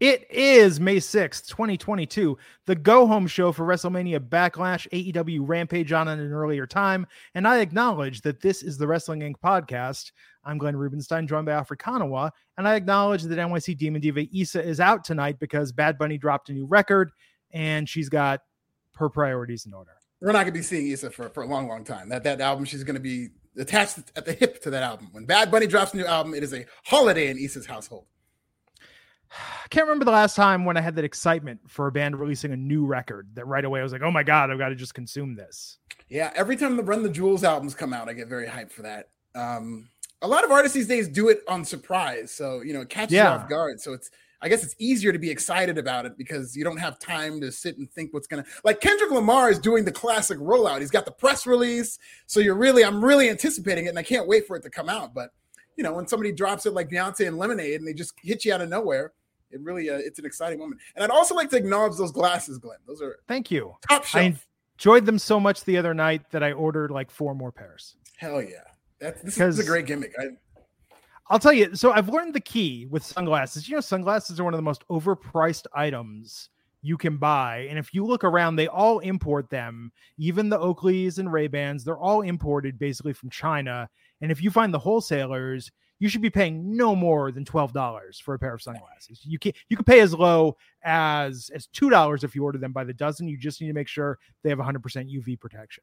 It is May 6th, 2022, the go home show for WrestleMania Backlash, AEW Rampage on at an earlier time. And I acknowledge that this is the Wrestling Inc. podcast. I'm Glenn Rubenstein, joined by Alfred Konuwa. And I acknowledge that NYC Demon Diva Issa is out tonight because Bad Bunny dropped a new record and she's got her priorities in order. We're not going to be seeing Issa for, for a long, long time. That, that album, she's going to be attached at the hip to that album. When Bad Bunny drops a new album, it is a holiday in Issa's household. I can't remember the last time when I had that excitement for a band releasing a new record that right away I was like, oh my God, I've got to just consume this. Yeah, every time the Run the Jewels albums come out, I get very hyped for that. Um, a lot of artists these days do it on surprise. So, you know, it catches yeah. you off guard. So it's, I guess it's easier to be excited about it because you don't have time to sit and think what's going to, like Kendrick Lamar is doing the classic rollout. He's got the press release. So you're really, I'm really anticipating it and I can't wait for it to come out. But, you know, when somebody drops it like Beyonce and Lemonade and they just hit you out of nowhere, it really uh, it's an exciting moment. And I'd also like to acknowledge those glasses, Glenn. Those are thank you. Top shelf. I enjoyed them so much the other night that I ordered like four more pairs. Hell yeah. That's this is a great gimmick. I, I'll tell you. So I've learned the key with sunglasses. You know, sunglasses are one of the most overpriced items you can buy. And if you look around, they all import them. Even the Oakleys and Ray Bans, they're all imported basically from China. And if you find the wholesalers, you should be paying no more than twelve dollars for a pair of sunglasses. You can you can pay as low as as two dollars if you order them by the dozen. You just need to make sure they have 100% UV protection.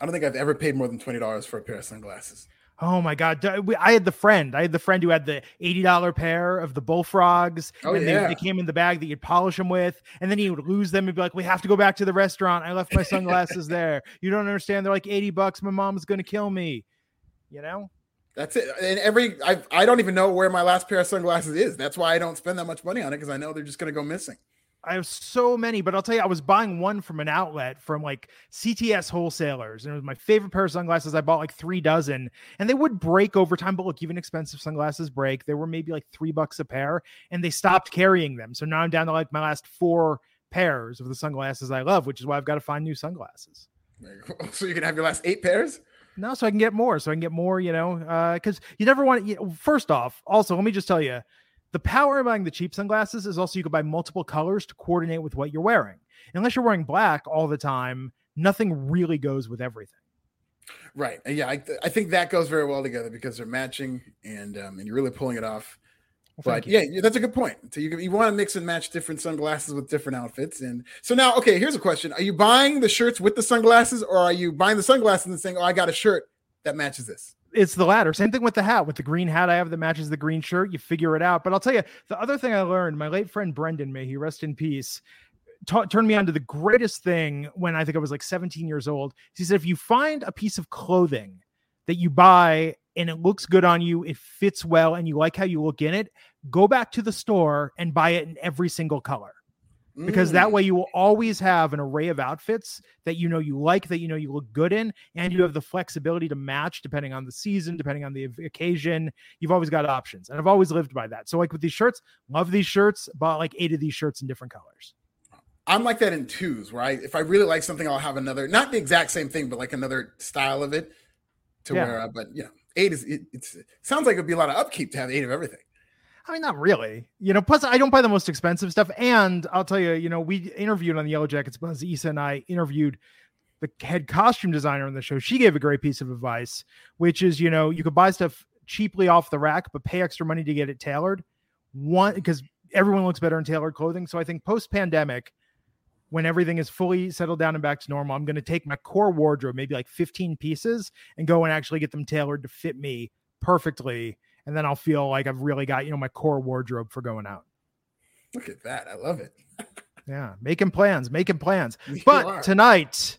I don't think I've ever paid more than twenty dollars for a pair of sunglasses. Oh my god! I had the friend. I had the friend who had the eighty dollar pair of the bullfrogs. Oh and yeah. They, they, came in the bag that you'd polish them with, and then he would lose them and be like, "We have to go back to the restaurant. I left my sunglasses there. You don't understand. They're like eighty bucks. My mom's gonna kill me." You know. That's it. And every I I don't even know where my last pair of sunglasses is. That's why I don't spend that much money on it because I know they're just going to go missing. I have so many, but I'll tell you, I was buying one from an outlet from like CTS wholesalers, and it was my favorite pair of sunglasses. I bought like three dozen, and they would break over time. But look, even expensive sunglasses break. They were maybe like three bucks a pair, and they stopped carrying them. So now I'm down to like my last four pairs of the sunglasses I love, which is why I've got to find new sunglasses. So you can have your last eight pairs. No, so I can get more. So I can get more, you know, because uh, you never want to. You know, first off, also, let me just tell you the power of buying the cheap sunglasses is also you can buy multiple colors to coordinate with what you're wearing. Unless you're wearing black all the time, nothing really goes with everything. Right. Yeah. I, I think that goes very well together because they're matching and um, and you're really pulling it off. Well, but yeah, that's a good point. So you you want to mix and match different sunglasses with different outfits, and so now, okay, here's a question: Are you buying the shirts with the sunglasses, or are you buying the sunglasses and saying, "Oh, I got a shirt that matches this"? It's the latter. Same thing with the hat. With the green hat I have that matches the green shirt, you figure it out. But I'll tell you, the other thing I learned, my late friend Brendan, may he rest in peace, ta- turned me on to the greatest thing when I think I was like 17 years old. He said, if you find a piece of clothing that you buy and it looks good on you, it fits well, and you like how you look in it, go back to the store and buy it in every single color. Because mm. that way you will always have an array of outfits that you know you like, that you know you look good in, and you have the flexibility to match depending on the season, depending on the occasion. You've always got options. And I've always lived by that. So, like with these shirts, love these shirts, bought like eight of these shirts in different colors. I'm like that in twos, right if I really like something, I'll have another, not the exact same thing, but like another style of it to yeah. where, uh, but yeah eight is it, it's it sounds like it'd be a lot of upkeep to have eight of everything. I mean, not really. You know, plus I don't buy the most expensive stuff. And I'll tell you, you know, we interviewed on the Yellow Jackets Buzz. Issa and I interviewed the head costume designer on the show. She gave a great piece of advice, which is, you know, you could buy stuff cheaply off the rack, but pay extra money to get it tailored. One because everyone looks better in tailored clothing. So I think post pandemic, when everything is fully settled down and back to normal, I'm going to take my core wardrobe, maybe like 15 pieces, and go and actually get them tailored to fit me perfectly. And then I'll feel like I've really got, you know, my core wardrobe for going out. Look at that. I love it. yeah. Making plans, making plans. You but are. tonight,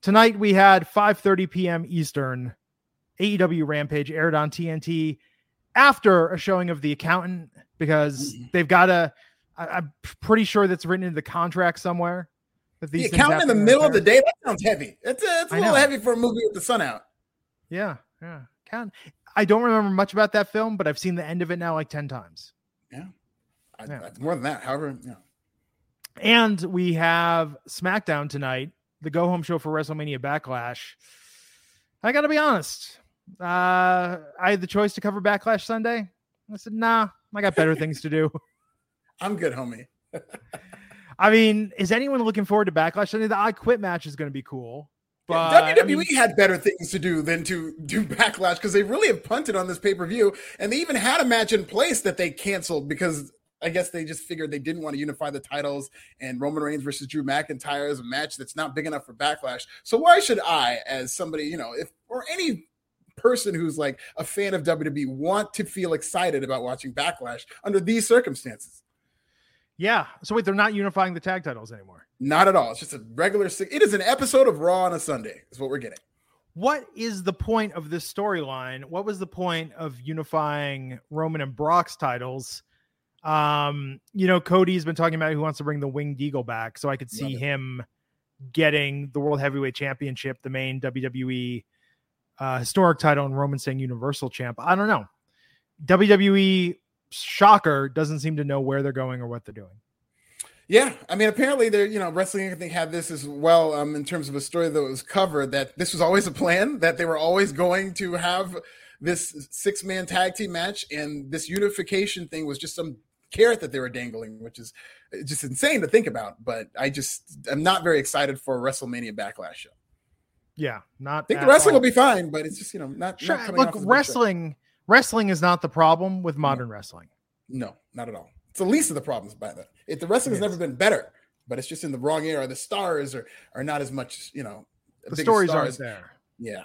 tonight we had 5 30 p.m. Eastern. AEW Rampage aired on TNT after a showing of The Accountant because mm-hmm. they've got a I, am pretty sure that's written in the contract somewhere. That these the accountant in the middle of the day that sounds heavy. It's a, it's a little heavy for a movie with the sun out. Yeah, yeah. Count. I don't remember much about that film, but I've seen the end of it now like ten times. Yeah, I, yeah. more than that. However, yeah. And we have SmackDown tonight, the go home show for WrestleMania Backlash. I got to be honest. Uh, I had the choice to cover Backlash Sunday. I said, nah, I got better things to do. I'm good, homie. I mean, is anyone looking forward to Backlash? I mean, the I Quit match is going to be cool. But WWE I mean, had better things to do than to do Backlash because they really have punted on this pay per view, and they even had a match in place that they canceled because I guess they just figured they didn't want to unify the titles, and Roman Reigns versus Drew McIntyre is a match that's not big enough for Backlash. So why should I, as somebody, you know, if or any person who's like a fan of WWE, want to feel excited about watching Backlash under these circumstances? Yeah. So wait, they're not unifying the tag titles anymore. Not at all. It's just a regular. It is an episode of Raw on a Sunday. Is what we're getting. What is the point of this storyline? What was the point of unifying Roman and Brock's titles? Um, you know, Cody's been talking about who wants to bring the Winged Eagle back, so I could see him getting the World Heavyweight Championship, the main WWE uh, historic title, and Roman saying Universal Champ. I don't know. WWE shocker doesn't seem to know where they're going or what they're doing. Yeah, I mean, apparently they're you know wrestling. I think had this as well um, in terms of a story that was covered that this was always a plan that they were always going to have this six man tag team match, and this unification thing was just some carrot that they were dangling, which is uh, just insane to think about. But I just I'm not very excited for a WrestleMania Backlash show. Yeah, not. I think the wrestling all. will be fine, but it's just you know not. Sure. Not Look, wrestling wrestling is not the problem with modern no. wrestling. No, not at all. It's the least of the problems by the. If the wrestling has never been better, but it's just in the wrong era. The stars are are not as much. You know, the stories stars. aren't there. Yeah.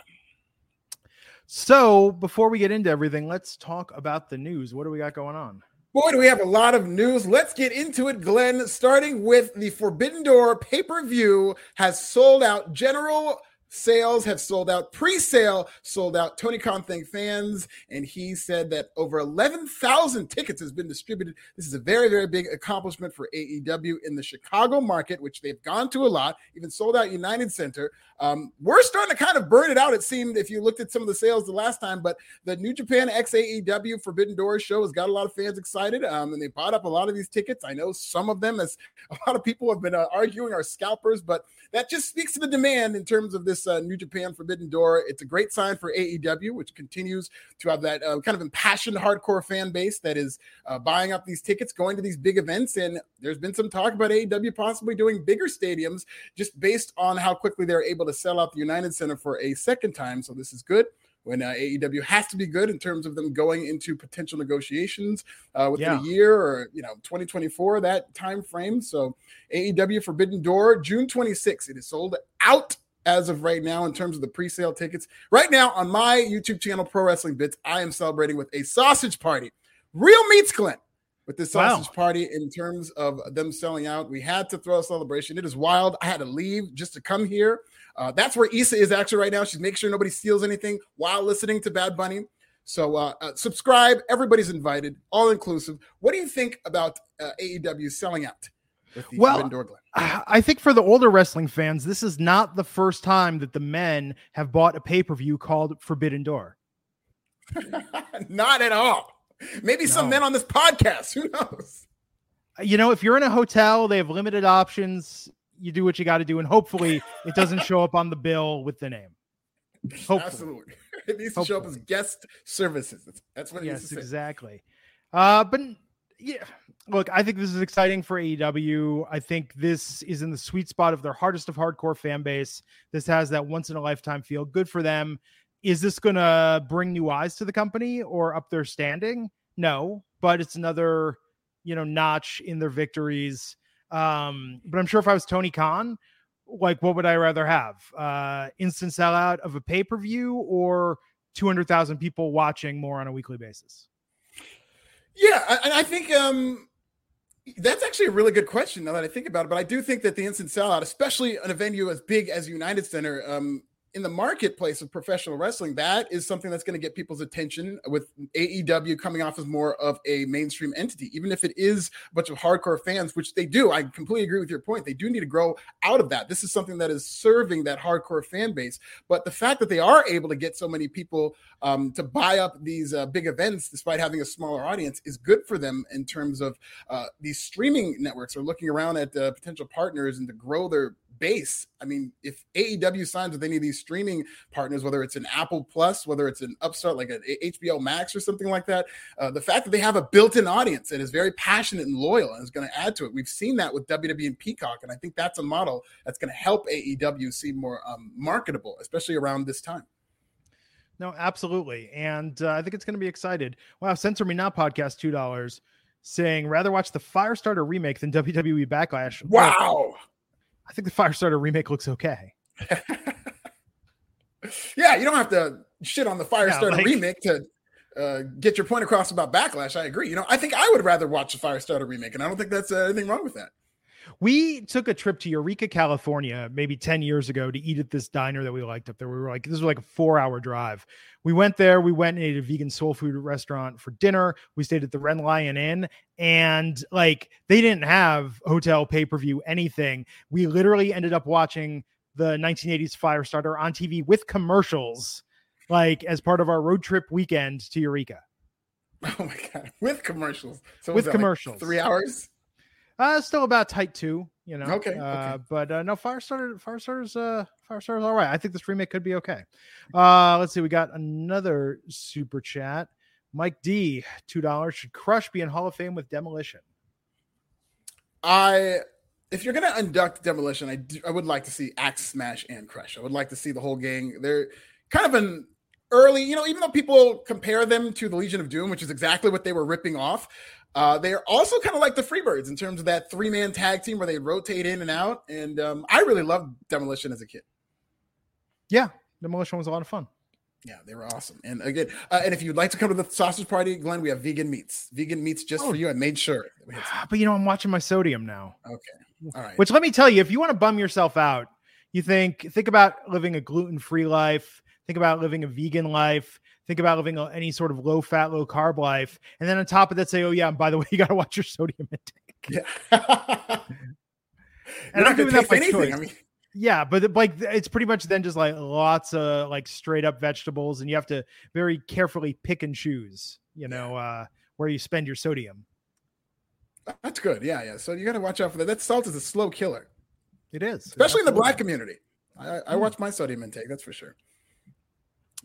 So before we get into everything, let's talk about the news. What do we got going on? Boy, do we have a lot of news. Let's get into it, Glenn. Starting with the Forbidden Door pay per view has sold out. General Sales have sold out. Pre-sale sold out. Tony Khan thanked fans, and he said that over 11,000 tickets has been distributed. This is a very, very big accomplishment for AEW in the Chicago market, which they've gone to a lot. Even sold out United Center. Um, we're starting to kind of burn it out. It seemed if you looked at some of the sales the last time, but the New Japan XAEW Forbidden Doors show has got a lot of fans excited, um, and they bought up a lot of these tickets. I know some of them, as a lot of people have been uh, arguing, are scalpers, but that just speaks to the demand in terms of this uh, New Japan Forbidden Door. It's a great sign for AEW, which continues to have that uh, kind of impassioned hardcore fan base that is uh, buying up these tickets, going to these big events, and there's been some talk about AEW possibly doing bigger stadiums just based on how quickly they're able to sell out the United Center for a second time. So this is good when uh, AEW has to be good in terms of them going into potential negotiations uh, within yeah. a year or you know 2024 that time frame. So AEW Forbidden Door June 26th. It is sold out as of right now in terms of the pre-sale tickets. Right now on my YouTube channel Pro Wrestling Bits, I am celebrating with a sausage party. Real meats, Clint with the sausage wow. party in terms of them selling out. We had to throw a celebration. It is wild. I had to leave just to come here. Uh, that's where Issa is actually right now. She's making sure nobody steals anything while listening to Bad Bunny. So uh, uh, subscribe. Everybody's invited, all inclusive. What do you think about uh, AEW selling out? well, I think for the older wrestling fans, this is not the first time that the men have bought a pay per view called Forbidden Door. not at all. Maybe no. some men on this podcast. Who knows? You know, if you're in a hotel, they have limited options you do what you got to do, and hopefully it doesn't show up on the bill with the name. Hopefully. Absolutely, it needs hopefully. to show up as guest services. That's, what. yes, exactly. Uh, but yeah, look, I think this is exciting for AEW. I think this is in the sweet spot of their hardest of hardcore fan base. This has that once in a lifetime feel. Good for them. Is this going to bring new eyes to the company or up their standing? No, but it's another, you know, notch in their victories. Um, but I'm sure if I was Tony Khan, like what would I rather have? Uh, instant sellout of a pay per view or 200,000 people watching more on a weekly basis? Yeah, and I, I think um, that's actually a really good question now that I think about it. But I do think that the instant sellout, especially in a venue as big as United Center, um, in the marketplace of professional wrestling, that is something that's going to get people's attention with AEW coming off as more of a mainstream entity, even if it is a bunch of hardcore fans, which they do. I completely agree with your point. They do need to grow out of that. This is something that is serving that hardcore fan base. But the fact that they are able to get so many people um, to buy up these uh, big events despite having a smaller audience is good for them in terms of uh, these streaming networks are looking around at uh, potential partners and to grow their base. I mean, if AEW signs with any of these streaming partners, whether it's an Apple Plus, whether it's an upstart like an HBO Max or something like that, uh, the fact that they have a built-in audience that is very passionate and loyal and is going to add to it. We've seen that with WWE and Peacock, and I think that's a model that's going to help AEW seem more um, marketable, especially around this time. No, absolutely, and uh, I think it's going to be excited. Wow, Censor Me Not podcast two dollars saying rather watch the Firestarter remake than WWE Backlash. Wow. I think the Firestarter remake looks okay. yeah, you don't have to shit on the Firestarter yeah, like, remake to uh, get your point across about Backlash. I agree. You know, I think I would rather watch the Firestarter remake, and I don't think that's uh, anything wrong with that. We took a trip to Eureka, California, maybe 10 years ago to eat at this diner that we liked up there. We were like, this was like a four hour drive. We went there. We went and ate a vegan soul food restaurant for dinner. We stayed at the Red Lion Inn, and like they didn't have hotel pay per view anything. We literally ended up watching the 1980s Firestarter on TV with commercials, like as part of our road trip weekend to Eureka. Oh my god, with commercials. So with commercials, like three hours. Uh, still about tight two, you know. Okay. Uh, okay. but uh, no, Firestarter, Firestarter's, uh, Firestarter's all right. I think this remake could be okay. Uh, let's see. We got another super chat. Mike D, two dollars. Should Crush be in Hall of Fame with Demolition? I, if you're gonna induct Demolition, I do, I would like to see Axe Smash and Crush. I would like to see the whole gang. They're kind of an early, you know, even though people compare them to the Legion of Doom, which is exactly what they were ripping off. Uh, they are also kind of like the Freebirds in terms of that three man tag team where they rotate in and out. And um, I really loved Demolition as a kid. Yeah, Demolition was a lot of fun. Yeah, they were awesome. And again, uh, and if you'd like to come to the sausage party, Glenn, we have vegan meats. Vegan meats just oh. for you. I made sure. But you know, I'm watching my sodium now. Okay. All right. Which let me tell you, if you want to bum yourself out, you think think about living a gluten free life. Think about living a vegan life think about living any sort of low fat, low carb life. And then on top of that, say, oh, yeah, and by the way, you got to watch your sodium intake. Yeah. and I'm doing that by anything. choice. I mean, yeah, but like it's pretty much then just like lots of like straight up vegetables, and you have to very carefully pick and choose, you know, uh, where you spend your sodium. That's good. Yeah, yeah. So you got to watch out for that. That salt is a slow killer. It is, especially in the black community. I, I hmm. watch my sodium intake. That's for sure.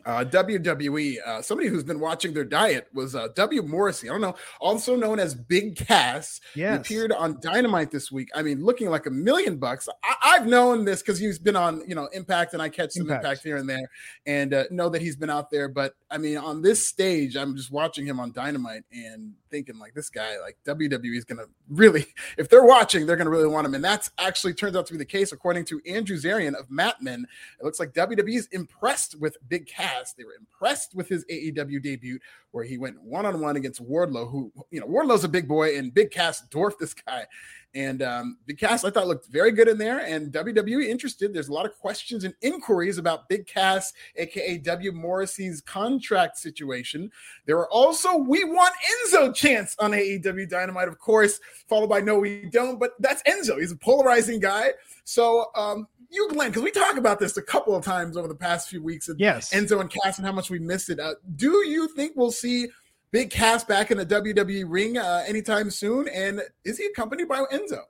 Uh, WWE, uh, somebody who's been watching their diet was uh, W. Morrissey. I don't know, also known as Big Cass. Yes. He appeared on Dynamite this week. I mean, looking like a million bucks. I- have known this because he's been on, you know, Impact, and I catch some Impact, Impact here and there, and uh, know that he's been out there. But I mean, on this stage, I'm just watching him on Dynamite and thinking like this guy, like WWE is gonna really, if they're watching, they're gonna really want him, and that's actually turns out to be the case according to Andrew Zarian of Mat Men. It looks like WWE is impressed with Big Cass. They were impressed with his AEW debut, where he went one on one against Wardlow, who you know Wardlow's a big boy, and Big Cass dwarfed this guy. And um, Big Cass, I thought looked very good in there. And WWE interested. There's a lot of questions and inquiries about Big Cass, aka W Morrissey's contract situation. There are also we want Enzo chants on AEW Dynamite, of course, followed by no, we don't. But that's Enzo. He's a polarizing guy. So um, you, Glenn, because we talk about this a couple of times over the past few weeks. Yes, Enzo and Cass and how much we missed it. Uh, do you think we'll see? Big Cass back in the WWE ring uh, anytime soon. And is he accompanied by Enzo?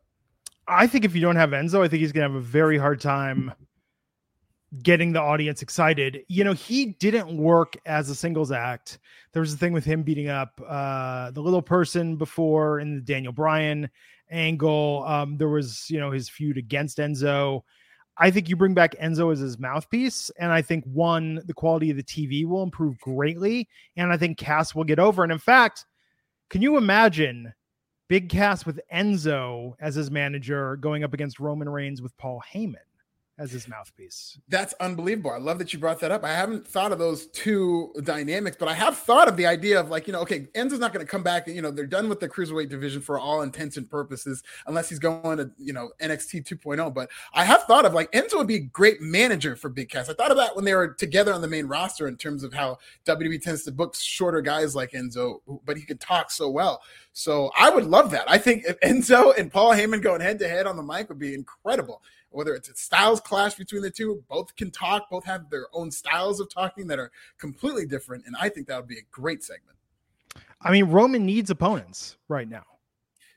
I think if you don't have Enzo, I think he's going to have a very hard time getting the audience excited. You know, he didn't work as a singles act. There was a thing with him beating up uh, the little person before in the Daniel Bryan angle. Um, there was, you know, his feud against Enzo. I think you bring back Enzo as his mouthpiece, and I think one, the quality of the TV will improve greatly, and I think Cass will get over. And in fact, can you imagine Big Cass with Enzo as his manager going up against Roman Reigns with Paul Heyman? As his mouthpiece. That's unbelievable. I love that you brought that up. I haven't thought of those two dynamics, but I have thought of the idea of like, you know, okay, Enzo's not going to come back. You know, they're done with the cruiserweight division for all intents and purposes, unless he's going to, you know, NXT 2.0. But I have thought of like Enzo would be a great manager for Big Cass. I thought of that when they were together on the main roster in terms of how WWE tends to book shorter guys like Enzo, but he could talk so well. So I would love that. I think if Enzo and Paul Heyman going head to head on the mic would be incredible whether it's a styles clash between the two, both can talk, both have their own styles of talking that are completely different. And I think that would be a great segment. I mean, Roman needs opponents right now.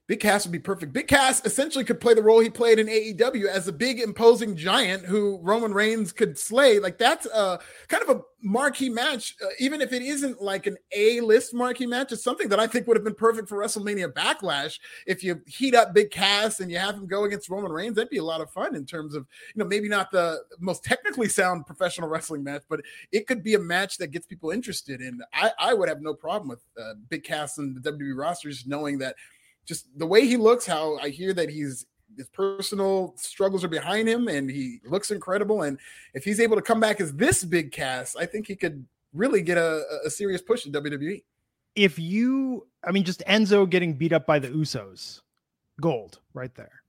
Big Cass would be perfect. Big Cass essentially could play the role he played in AEW as a big imposing giant who Roman Reigns could slay. Like that's a kind of a marquee match, uh, even if it isn't like an A-list marquee match. It's something that I think would have been perfect for WrestleMania Backlash. If you heat up Big Cass and you have him go against Roman Reigns, that'd be a lot of fun in terms of you know maybe not the most technically sound professional wrestling match, but it could be a match that gets people interested. And I, I would have no problem with uh, Big Cass and the WWE roster just knowing that just the way he looks, how I hear that he's his personal struggles are behind him and he looks incredible. And if he's able to come back as this Big Cass, I think he could really get a, a serious push in WWE. If you, I mean, just Enzo getting beat up by the Usos, gold right there.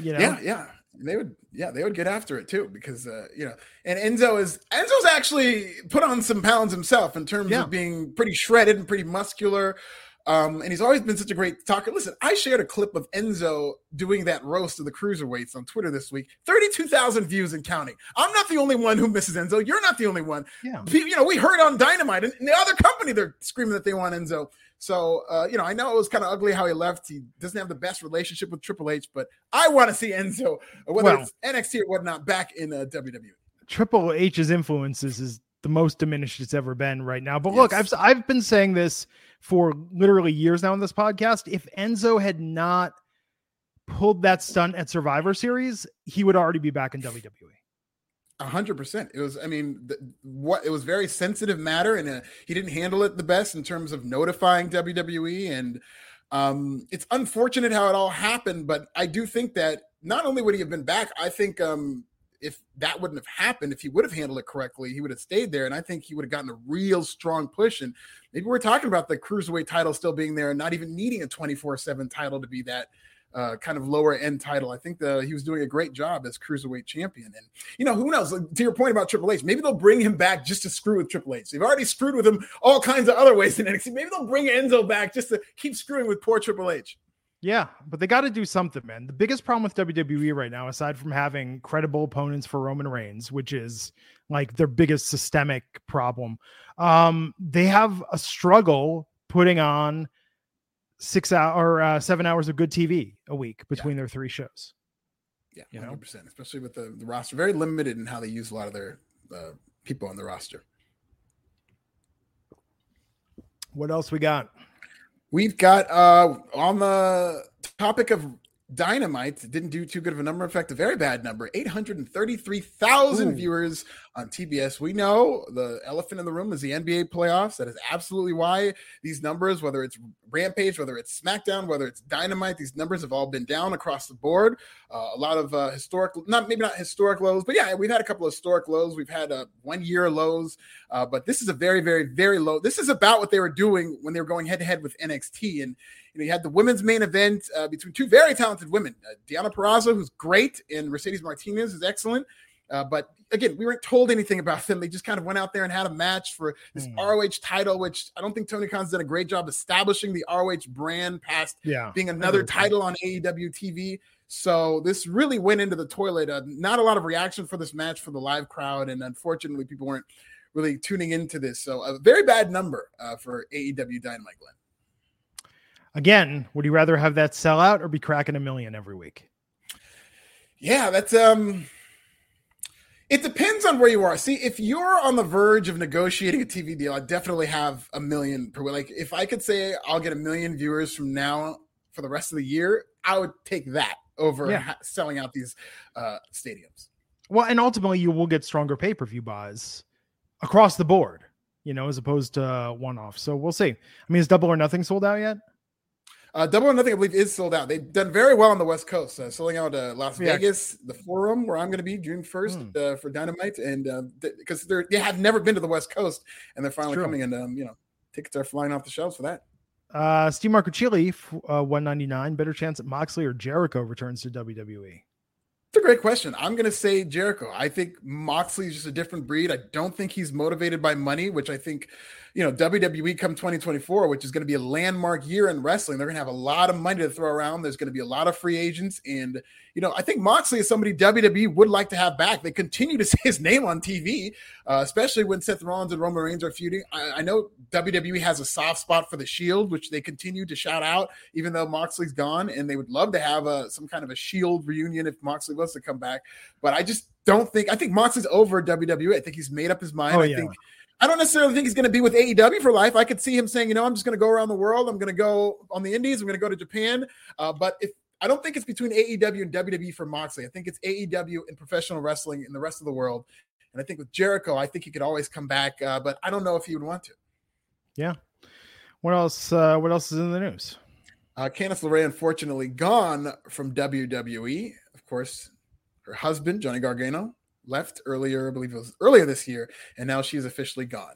You know? Yeah, yeah. They would, yeah, they would get after it too because, uh, you know, and Enzo is Enzo's actually put on some pounds himself in terms yeah. of being pretty shredded and pretty muscular. Um, and he's always been such a great talker. Listen, I shared a clip of Enzo doing that roast of the cruiserweights on Twitter this week. 32,000 views and counting. I'm not the only one who misses Enzo. You're not the only one. Yeah. You know, we heard on Dynamite and the other company, they're screaming that they want Enzo. So, uh, you know, I know it was kind of ugly how he left. He doesn't have the best relationship with Triple H, but I want to see Enzo, whether well, it's NXT or whatnot, back in uh, WWE. Triple H's influences is the most diminished it's ever been right now. But yes. look, I've I've been saying this for literally years now in this podcast. If Enzo had not pulled that stunt at Survivor Series, he would already be back in WWE. A hundred percent. It was, I mean, the, what it was very sensitive matter, and uh, he didn't handle it the best in terms of notifying WWE. And um, it's unfortunate how it all happened, but I do think that not only would he have been back, I think um, if that wouldn't have happened, if he would have handled it correctly, he would have stayed there. And I think he would have gotten a real strong push. And maybe we're talking about the cruiserweight title still being there and not even needing a 24 7 title to be that uh, kind of lower end title. I think the, he was doing a great job as cruiserweight champion. And, you know, who knows? Like, to your point about Triple H, maybe they'll bring him back just to screw with Triple H. They've already screwed with him all kinds of other ways in NXT. Maybe they'll bring Enzo back just to keep screwing with poor Triple H. Yeah, but they got to do something, man. The biggest problem with WWE right now, aside from having credible opponents for Roman Reigns, which is like their biggest systemic problem, um, they have a struggle putting on six hour or uh, seven hours of good TV a week between yeah. their three shows. Yeah, you 100%, know, especially with the, the roster, very limited in how they use a lot of their uh, people on the roster. What else we got? We've got uh on the topic of Dynamite didn't do too good of a number. In fact, a very bad number 833,000 viewers on TBS. We know the elephant in the room is the NBA playoffs. That is absolutely why these numbers, whether it's Rampage, whether it's SmackDown, whether it's Dynamite, these numbers have all been down across the board. Uh, a lot of uh, historic, not maybe not historic lows, but yeah, we've had a couple of historic lows. We've had uh, one year lows, uh, but this is a very, very, very low. This is about what they were doing when they were going head to head with NXT. And you know, you had the women's main event uh, between two very talented women, uh, Deonna Purrazzo, who's great, and Mercedes Martinez is excellent. Uh, but again, we weren't told anything about them. They just kind of went out there and had a match for this mm. ROH title, which I don't think Tony Khan's done a great job establishing the ROH brand past yeah, being another title on AEW TV. So this really went into the toilet. Uh, not a lot of reaction for this match for the live crowd, and unfortunately, people weren't really tuning into this. So a very bad number uh, for AEW Dynamite, Glenn. Again, would you rather have that sell out or be cracking a million every week? Yeah, that's um it depends on where you are. See, if you're on the verge of negotiating a TV deal, I definitely have a million per week. Like if I could say I'll get a million viewers from now for the rest of the year, I would take that over yeah. selling out these uh, stadiums. Well, and ultimately you will get stronger pay-per-view buys across the board, you know, as opposed to uh, one-off. So we'll see. I mean, is Double or Nothing sold out yet? Uh, Double or Nothing, I believe, is sold out. They've done very well on the West Coast, uh, selling out uh, Las yeah. Vegas, the Forum, where I'm going to be June 1st mm. uh, for Dynamite, and because uh, th- they have never been to the West Coast, and they're finally coming, and um, you know, tickets are flying off the shelves for that. Uh, Steve Marcucci, uh, 199. Better chance that Moxley or Jericho returns to WWE. It's a great question. I'm going to say Jericho. I think Moxley is just a different breed. I don't think he's motivated by money, which I think you know, WWE come 2024, which is going to be a landmark year in wrestling. They're going to have a lot of money to throw around. There's going to be a lot of free agents. And, you know, I think Moxley is somebody WWE would like to have back. They continue to say his name on TV, uh, especially when Seth Rollins and Roman Reigns are feuding. I, I, know WWE has a soft spot for the Shield, which they continue to shout out, even though Moxley's gone. And they would love to have a, some kind of a Shield reunion if Moxley was to come back. But I just don't think, I think Moxley's over WWE. I think he's made up his mind. Oh, I think I don't necessarily think he's going to be with AEW for life. I could see him saying, you know, I'm just going to go around the world. I'm going to go on the Indies. I'm going to go to Japan. Uh, but if I don't think it's between AEW and WWE for Moxley. I think it's AEW and professional wrestling in the rest of the world. And I think with Jericho, I think he could always come back. Uh, but I don't know if he would want to. Yeah. What else? Uh, what else is in the news? Uh, Candice LeRae, unfortunately, gone from WWE. Of course, her husband Johnny Gargano left earlier, I believe it was earlier this year, and now she's officially gone.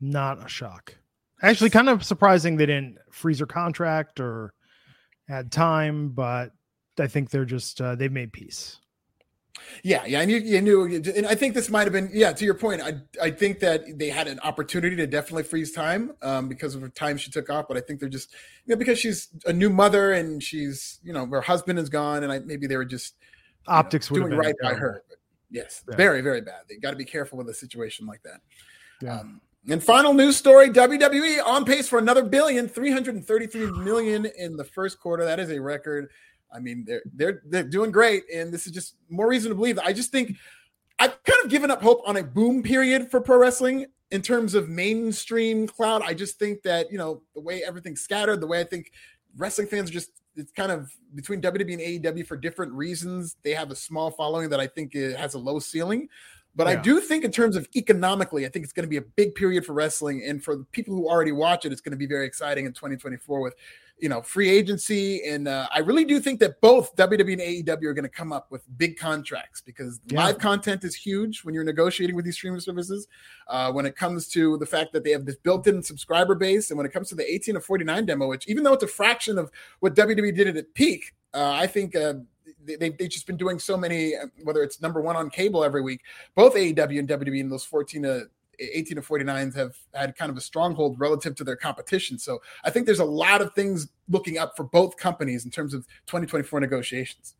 Not a shock. Actually, kind of surprising they didn't freeze her contract or add time, but I think they're just uh, they've made peace. Yeah, yeah, and you, you, knew, and I think this might have been, yeah. To your point, I I think that they had an opportunity to definitely freeze time um, because of the time she took off, but I think they're just, you know, because she's a new mother and she's, you know, her husband is gone, and I maybe they were just optics know, doing right by her. Yes, yeah. very very bad. They got to be careful with a situation like that. Yeah. Um, and final news story: WWE on pace for another billion, 333 million in the first quarter. That is a record. I mean, they're they're they're doing great, and this is just more reason to believe. I just think I've kind of given up hope on a boom period for pro wrestling in terms of mainstream cloud. I just think that you know the way everything's scattered, the way I think wrestling fans are just it's kind of between WWE and AEW for different reasons. They have a small following that I think it has a low ceiling. But yeah. I do think, in terms of economically, I think it's going to be a big period for wrestling, and for the people who already watch it, it's going to be very exciting in 2024 with you know, free agency. And uh, I really do think that both WWE and AEW are going to come up with big contracts because yeah. live content is huge when you're negotiating with these streaming services. Uh, when it comes to the fact that they have this built in subscriber base, and when it comes to the 18 to 49 demo, which even though it's a fraction of what WWE did at its peak, uh, I think. Uh, they, they've just been doing so many, uh, whether it's number one on cable every week, both AEW and WWE in those 14 to 18 to 49s have had kind of a stronghold relative to their competition. So I think there's a lot of things looking up for both companies in terms of 2024 negotiations.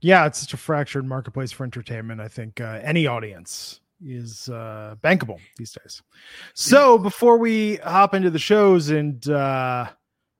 Yeah, it's such a fractured marketplace for entertainment. I think uh, any audience is uh, bankable these days. So before we hop into the shows and uh,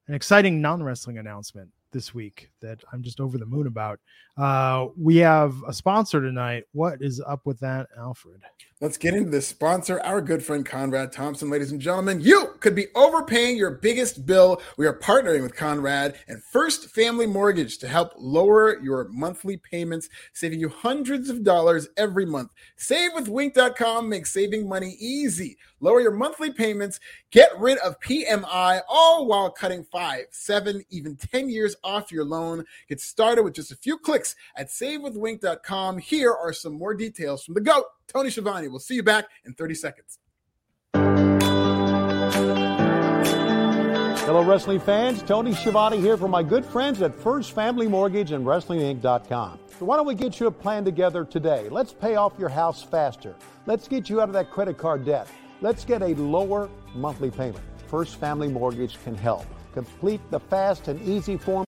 an exciting non wrestling announcement this week that I'm just over the moon about. Uh, we have a sponsor tonight. What is up with that, Alfred? Let's get into this sponsor, our good friend Conrad Thompson. Ladies and gentlemen, you could be overpaying your biggest bill. We are partnering with Conrad and First Family Mortgage to help lower your monthly payments, saving you hundreds of dollars every month. SaveWithWinc.com makes saving money easy. Lower your monthly payments, get rid of PMI, all while cutting five, seven, even 10 years off your loan. Get started with just a few clicks at SaveWithWinc.com. Here are some more details from the GOAT. Tony Schiavone. We'll see you back in 30 seconds. Hello, wrestling fans. Tony Schiavone here for my good friends at First Family Mortgage and WrestlingInc.com. So why don't we get you a plan together today? Let's pay off your house faster. Let's get you out of that credit card debt. Let's get a lower monthly payment. First Family Mortgage can help. Complete the fast and easy form.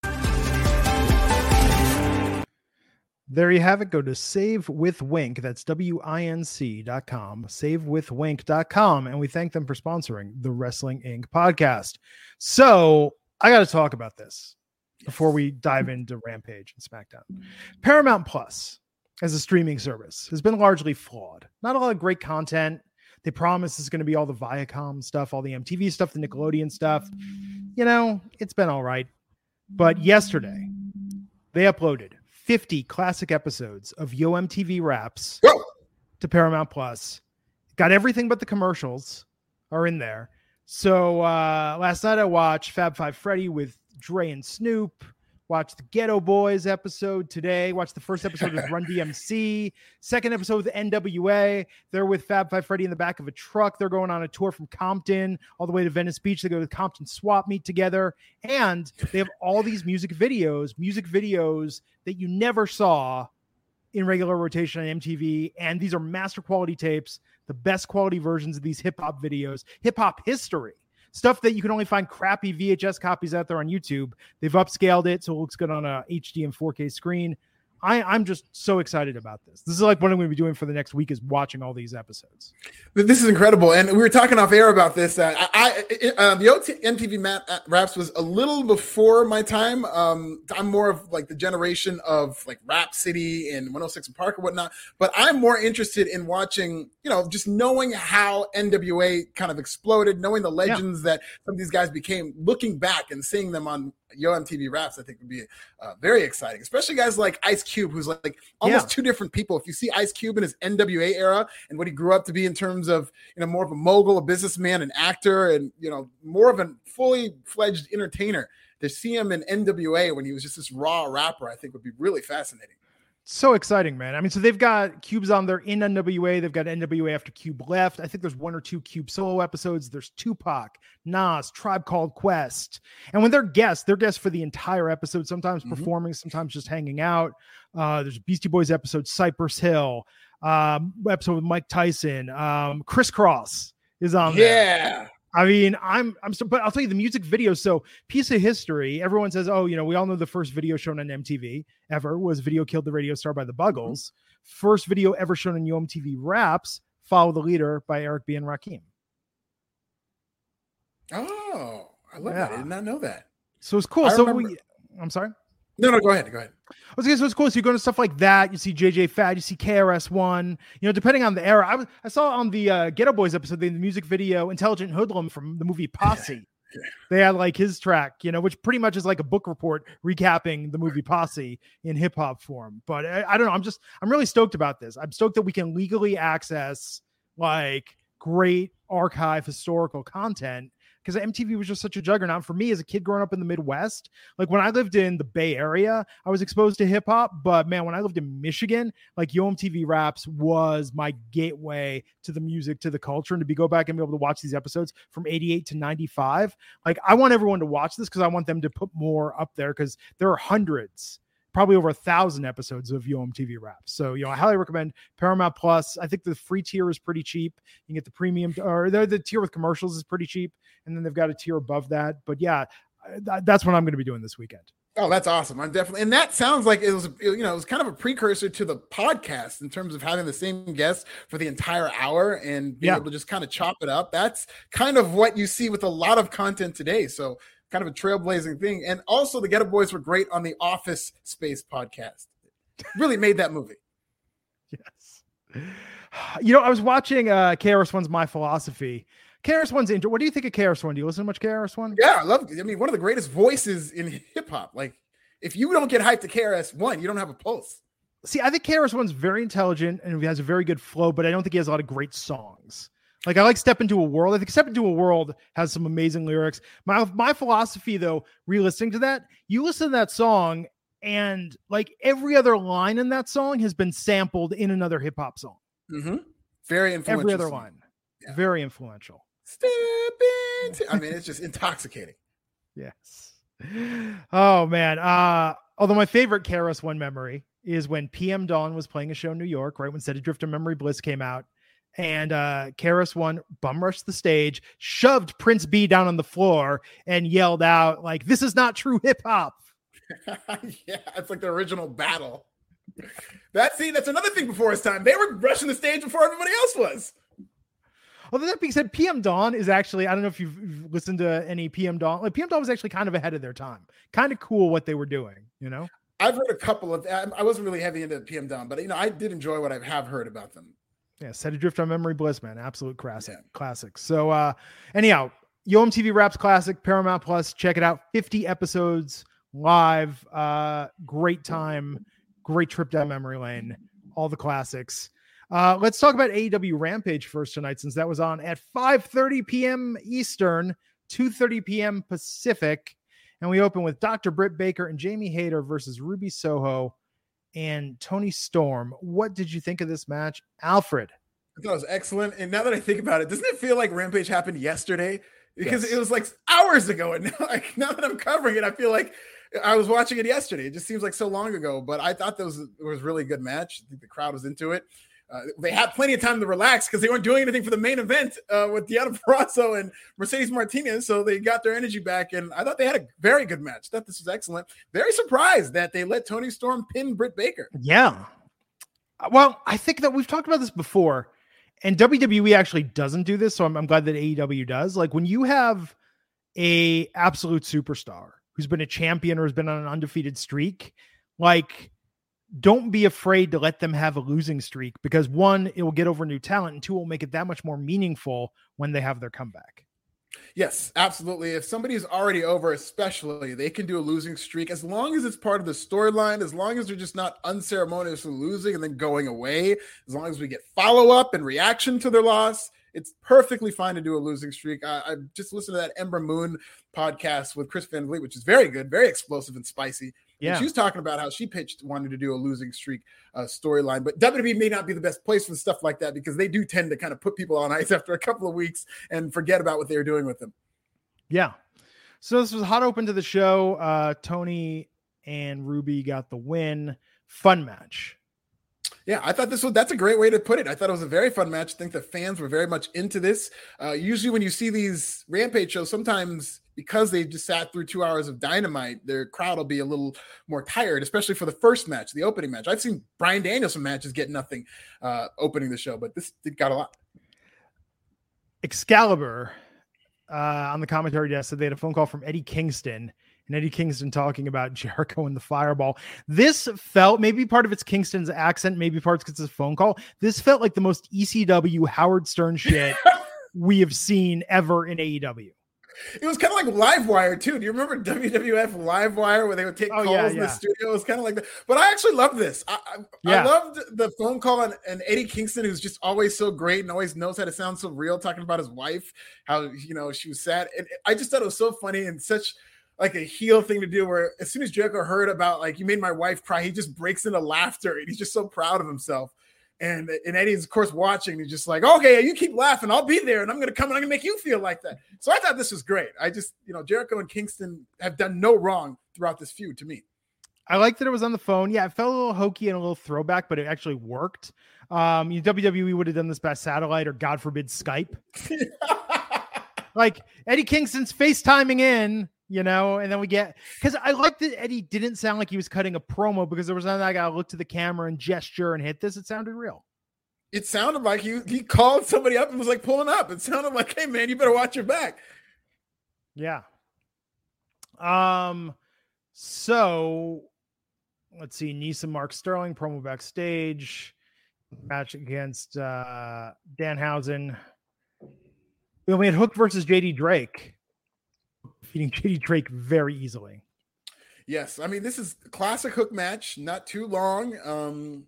There you have it. Go to Save with Winc. That's W I N C.com, savewithwinc.com. And we thank them for sponsoring the Wrestling Inc. podcast. So I got to talk about this before we dive into Rampage and SmackDown. Paramount Plus as a streaming service has been largely flawed. Not a lot of great content. They promise it's going to be all the Viacom stuff, all the MTV stuff, the Nickelodeon stuff. You know, it's been all right. But yesterday, they uploaded 50 classic episodes of Yo MTV Raps Whoa. to Paramount Plus. Got everything but the commercials are in there. So uh, last night I watched Fab Five Freddy with Dre and Snoop. Watch the Geto Boys episode today. Watch the first episode with Run DMC. Second episode with NWA. They're with Fab Five Freddy in the back of a truck. They're going on a tour from Compton all the way to Venice Beach. They go to the Compton Swap Meet together. And they have all these music videos, music videos that you never saw in regular rotation on MTV. And these are master quality tapes, the best quality versions of these hip hop videos, hip hop history. Stuff that you can only find crappy VHS copies out there on YouTube. They've upscaled it so it looks good on a HD and 4K screen. I, I'm just so excited about this. This is like what I'm going to be doing for the next week is watching all these episodes. This is incredible, and we were talking off air about this. Uh, I, I uh, the OT, MTV Matt uh, Raps was a little before my time. Um, I'm more of like the generation of like Rap City and 106 and Park or whatnot. But I'm more interested in watching, you know, just knowing how NWA kind of exploded, knowing the legends yeah. that some of these guys became, looking back and seeing them on Yo MTV Raps, I think would be uh, very exciting, especially guys like Ice Cube, who's like, like almost yeah. two different people. If you see Ice Cube in his NWA era and what he grew up to be in terms of you know more of a mogul, a businessman, an actor, and you know more of a fully fledged entertainer, to see him in NWA when he was just this raw rapper, I think would be really fascinating so exciting, man. I mean, so they've got Cubes on there in NWA. They've got NWA after Cube left. I think there's one or two Cube solo episodes. There's Tupac, Nas, Tribe Called Quest. And when they're guests, they're guests for the entire episode, sometimes mm-hmm. performing, sometimes just hanging out. Uh, there's Beastie Boys episode, Cypress Hill, um, episode with Mike Tyson. Um, Kris Kross is on yeah. there. I mean, I'm I'm so, but I'll tell you the music video. So, piece of history. Everyone says, "Oh, you know, we all know the first video shown on MTV ever was "Video Killed the Radio Star" by the mm-hmm. Buggles." First video ever shown on Yo MTV Raps, "Follow the Leader" by Eric B and Rakim. Oh, I love yeah. that. I did not know that. So it's cool. I so remember- we, I'm sorry. No, no, go ahead. Go ahead. Okay, so it's cool. So you go to stuff like that. You see JJ Fad. You see KRS One. You know, depending on the era. I was I saw on the uh, Geto Boys episode the music video "Intelligent Hoodlum" from the movie Posse. Yeah. They had like his track, you know, which pretty much is like a book report recapping the movie Posse in hip hop form. But I, I don't know. I'm just I'm really stoked about this. I'm stoked that we can legally access like great archive historical content because MTV was just such a juggernaut for me as a kid growing up in the Midwest. Like when I lived in the Bay Area, I was exposed to hip hop, but man, when I lived in Michigan, like Yo MTV Raps was my gateway to the music, to the culture, and to be go back and be able to watch these episodes from 88 to 95. Like I want everyone to watch this because I want them to put more up there because there are hundreds probably over a thousand episodes of Yo MTV Raps. So, you know, I highly recommend Paramount Plus. I think the free tier is pretty cheap. You can get the premium or the, the tier with commercials is pretty cheap. And then they've got a tier above that. But yeah, that's what I'm going to be doing this weekend. Oh, that's awesome. I'm definitely, and that sounds like it was, you know, it was kind of a precursor to the podcast in terms of having the same guest for the entire hour and being yeah. able to just kind of chop it up. That's kind of what you see with a lot of content today. So kind of a trailblazing thing. And also, the Geto Boys were great on the Office Space podcast. Really made that movie. Yes. You know, I was watching uh KRS One's My Philosophy. KRS One's intro. What do you think of KRS One? Do you listen to much KRS One? Yeah, I love. I mean, one of the greatest voices in hip hop. Like, if you don't get hyped to KRS One, you don't have a pulse. See, I think KRS One's very intelligent and he has a very good flow, but I don't think he has a lot of great songs. Like I like Step Into a World. I think Step Into a World has some amazing lyrics. My my philosophy though, re-listening to that, you listen to that song and like every other line in that song has been sampled in another hip hop song. Mm-hmm. Very influential. Every other song. line. Yeah. Very influential. Step into I mean, it's just intoxicating. Yes. Oh man. Uh although my favorite KRS One memory is when PM Dawn was playing a show in New York, right when Set Adrift on Memory Bliss came out and uh KRS One bum rushed the stage, shoved Prince Be down on the floor, and yelled out like, "This is not true hip hop." yeah, it's like the original battle. That see, that's another thing before his time. They were rushing the stage before everybody else was. Although that being said, PM Dawn is actually, I don't know if you've, you've listened to any PM Dawn. Like PM Dawn was actually kind of ahead of their time. Kind of cool what they were doing, you know? I've heard a couple of I wasn't really heavy into PM Dawn, but you know, I did enjoy what I have heard about them. Yeah, set adrift on memory bliss, man. Absolute classic. Yeah. Classic. So uh anyhow, Yo MTV Raps Classic, Paramount Plus. Check it out. 50 episodes live. Uh great time, great trip down memory lane, all the classics. Uh let's talk about AEW Rampage first tonight, since that was on at 5 30 p.m. Eastern, 2 30 p.m. Pacific. And we open with Dr. Britt Baker and Jamie Hayter versus Ruby Soho and Toni Storm. What did you think of this match, Alfred? I thought it was excellent. And now that I think about it, doesn't it feel like Rampage happened yesterday? Because yes. it was like hours ago. And now, like, now that I'm covering it, I feel like I was watching it yesterday. It just seems like so long ago, but I thought that was was really good match. I think the crowd was into it. Uh, they had plenty of time to relax because they weren't doing anything for the main event uh, with Deonna Purrazzo and Mercedes Martinez, so they got their energy back. And I thought they had a very good match. Thought this was excellent. Very surprised that they let Toni Storm pin Britt Baker. Yeah. Well, I think that we've talked about this before, and WWE actually doesn't do this, so I'm, I'm glad that AEW does. Like when you have a absolute superstar who's been a champion or has been on an undefeated streak, like don't be afraid to let them have a losing streak because one, it will get over new talent, and two, it will make it that much more meaningful when they have their comeback. Yes, absolutely. If somebody's already over, especially, they can do a losing streak as long as it's part of the storyline, as long as they're just not unceremoniously losing and then going away, as long as we get follow up and reaction to their loss. It's perfectly fine to do a losing streak. I, I just listened to that Ember Moon podcast with Chris Van Vliet, which is very good, very explosive and spicy. Yeah. And she was talking about how she pitched wanted to do a losing streak uh, storyline, but WWE may not be the best place for stuff like that because they do tend to kind of put people on ice after a couple of weeks and forget about what they were doing with them. Yeah. So this was hot open to the show. Uh, Toni and Ruby got the win. Fun match. Yeah, I thought this was that's a great way to put it. I thought it was a very fun match. I think the fans were very much into this. Uh, usually, when you see these Rampage shows, sometimes because they just sat through two hours of dynamite, their crowd will be a little more tired, especially for the first match, the opening match. I've seen Bryan Danielson matches get nothing uh, opening the show, but this got a lot. Excalibur uh, on the commentary desk said they had a phone call from Eddie Kingston and Eddie Kingston talking about Jericho and the fireball. This felt maybe part of it's Kingston's accent, maybe parts because it's a phone call. This felt like the most ECW Howard Stern shit we have seen ever in AEW. It was kind of like Livewire too. Do you remember WWF Livewire where they would take oh, calls yeah, in the studio? It was kind of like that. But I actually loved this. I, I, yeah. I loved the phone call and, and, Eddie Kingston, who's just always so great and always knows how to sound so real, talking about his wife, how you know she was sad. And I just thought it was so funny and such like a heel thing to do where as soon as Jericho heard about like you made my wife cry, he just breaks into laughter and he's just so proud of himself. And and Eddie's of course watching. He's just like, okay, you keep laughing, I'll be there, and I'm gonna come and I'm gonna make you feel like that. So I thought this was great. I just, you know, Jericho and Kingston have done no wrong throughout this feud to me. I like that it was on the phone. Yeah, it felt a little hokey and a little throwback, but it actually worked. Um, you know, WWE would have done this by satellite or God forbid Skype. like Eddie Kingston's FaceTiming in you know, and then we get because I like that Eddie didn't sound like he was cutting a promo because there was nothing I gotta look to the camera and gesture and hit this. It sounded real. It sounded like he he called somebody up and was like pulling up. It sounded like, hey man, you better watch your back. Yeah. Um. So let's see. Nisa Mark Sterling promo backstage match against uh Danhausen. We had Hook versus JD Drake defeating JD Drake very easily. Yes, I mean this is classic hook match, not too long. Um,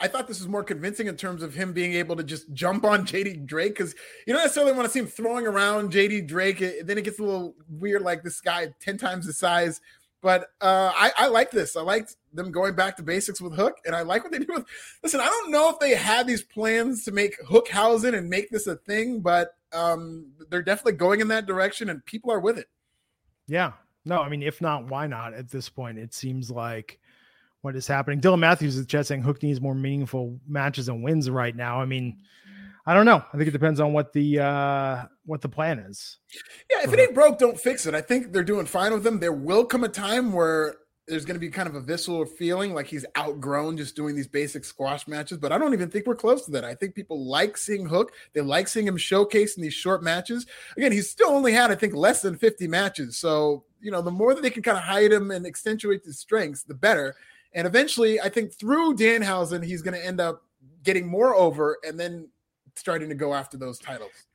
I thought this was more convincing in terms of him being able to just jump on JD Drake because you don't necessarily want to see him throwing around JD Drake. It, then it gets a little weird, like this guy ten times the size. But uh, I, I like this. I liked them going back to basics with Hook, and I like what they do with. Listen, I don't know if they had these plans to make Hookhausen and make this a thing, but um, they're definitely going in that direction, and people are with it. Yeah. No, I mean, if not, why not at this point? It seems like what is happening. Dylan Matthews is just saying Hook needs more meaningful matches and wins right now. I mean, I don't know. I think it depends on what the uh what the plan is. Yeah, if it ain't broke, don't fix it. I think they're doing fine with them. There will come a time where there's going to be kind of a visceral feeling like he's outgrown just doing these basic squash matches. But I don't even think we're close to that. I think people like seeing Hook. They like seeing him showcase in these short matches. Again, he's still only had, I think, less than 50 matches. So, you know, the more that they can kind of hide him and accentuate his strengths, the better. And eventually, I think through Danhausen, he's going to end up getting more over and then starting to go after those titles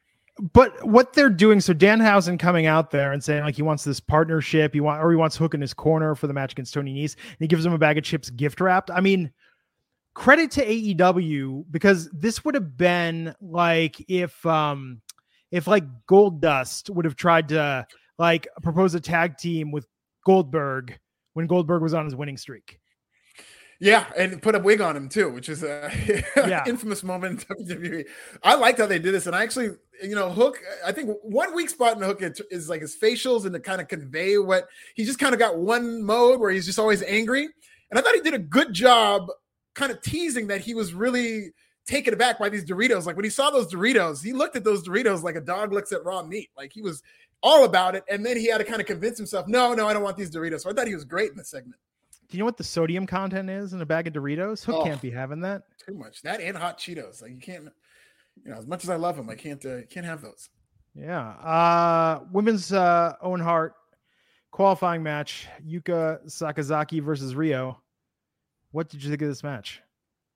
but what they're doing, so Danhausen coming out there and saying like he wants this partnership, he want or he wants Hook in his corner for the match against Tony Nese, and he gives him a bag of chips gift wrapped. I mean, credit to AEW because this would have been like if um if like Goldust would have tried to like propose a tag team with Goldberg when Goldberg was on his winning streak. Yeah, and put a wig on him too, which is a yeah. infamous moment in WWE. I liked how they did this, and I actually, you know, Hook. I think one weak spot in the Hook is like his facials and to kind of convey what he just kind of got one mode where he's just always angry, and I thought he did a good job, kind of teasing that he was really taken aback by these Doritos. Like when he saw those Doritos, he looked at those Doritos like a dog looks at raw meat. Like he was all about it, and then he had to kind of convince himself, no, no, I don't want these Doritos. So I thought he was great in the segment. Do you know what the sodium content is in a bag of Doritos? Hook oh, can't be having that. Too much. That and hot Cheetos. Like you can't. You know, as much as I love them, I can't. Uh, can't have those. Yeah. Uh Women's uh Owen Hart qualifying match: Yuka Sakazaki versus Riho. What did you think of this match?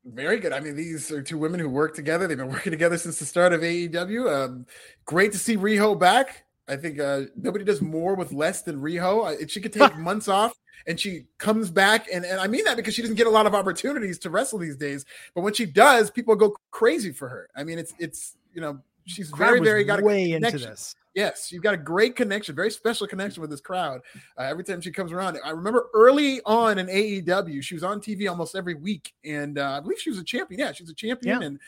Very good. I mean, these are two women who work together. They've been working together since the start of AEW. Um, great to see Riho back. I think uh, nobody does more with less than Riho. She could take months off and she comes back. And, and I mean that because she doesn't get a lot of opportunities to wrestle these days. But when she does, people go crazy for her. I mean, it's, it's, you know, she's very, very got a way connection. into this. Yes, you've got a great connection, very special connection with this crowd. Uh, every time she comes around, I remember early on in AEW, she was on TV almost every week, and uh, I believe she was a champion. Yeah, she was a champion, yeah. and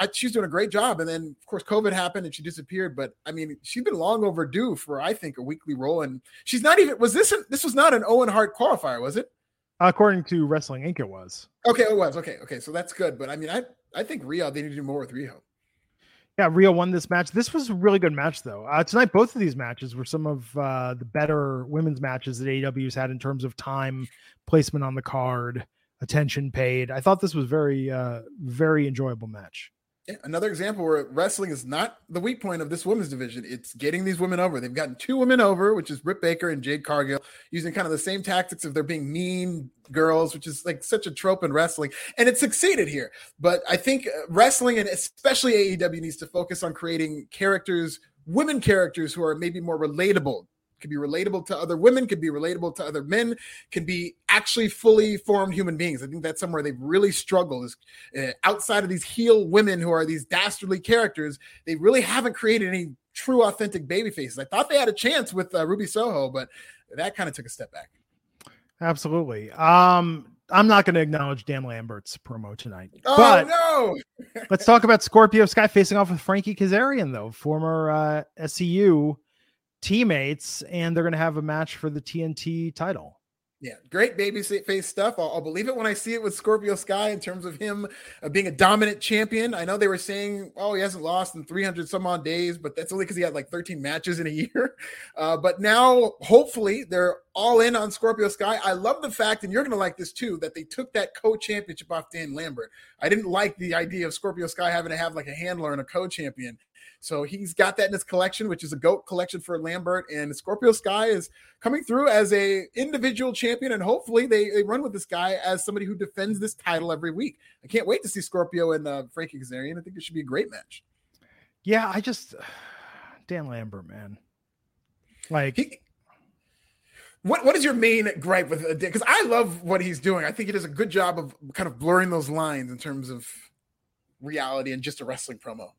I, she's doing a great job. And then, of course, COVID happened and she disappeared. But I mean, she's been long overdue for, I think, a weekly role. And she's not even, was this, this was not an Owen Hart qualifier, was it? According to Wrestling Inc., it was. Okay, it was. Okay, okay. So that's good. But I mean, I, I think Riho they need to do more with Riho. Yeah, Riho won this match. This was a really good match, though. Uh, tonight, both of these matches were some of uh, the better women's matches that AEW's had in terms of time placement on the card, attention paid. I thought this was very, uh, very enjoyable match. Another example where wrestling is not the weak point of this women's division. It's getting these women over. They've gotten two women over, which is Britt Baker and Jade Cargill, using kind of the same tactics of they're being mean girls, which is like such a trope in wrestling. And it succeeded here. But I think uh, wrestling and especially AEW needs to focus on creating characters, women characters who are maybe more relatable could be relatable to other women, could be relatable to other men, can be actually fully formed human beings. I think that's somewhere they've really struggled is uh, outside of these heel women who are these dastardly characters. They really haven't created any true authentic baby faces. I thought they had a chance with uh, Ruby Soho, but that kind of took a step back. Absolutely. Um, I'm not going to acknowledge Dan Lambert's promo tonight. Oh but no! let's talk about Scorpio Sky facing off with Frankie Kazarian, though former uh, SCU teammates, and they're going to have a match for the TNT title. Yeah, great baby face stuff. I'll, I'll, believe it when I see it with Scorpio Sky in terms of him uh, being a dominant champion. I know they were saying, oh, he hasn't lost in 300 some odd days, but that's only because he had like 13 matches in a year. Uh, but now, hopefully, they're all in on Scorpio Sky. I love the fact, and you're going to like this too, that they took that co championship off Dan Lambert. I didn't like the idea of Scorpio Sky having to have like a handler and a co champion. So he's got that in his collection, which is a goat collection for Lambert. And Scorpio Sky is coming through as a individual champion, and hopefully they, they run with this guy as somebody who defends this title every week. I can't wait to see Scorpio and uh, Frankie Kazarian. I think it should be a great match. Yeah, I just Dan Lambert, man. Like he, what what is your main gripe with Dan? because I love what he's doing. I think he does a good job of kind of blurring those lines in terms of reality and just a wrestling promo.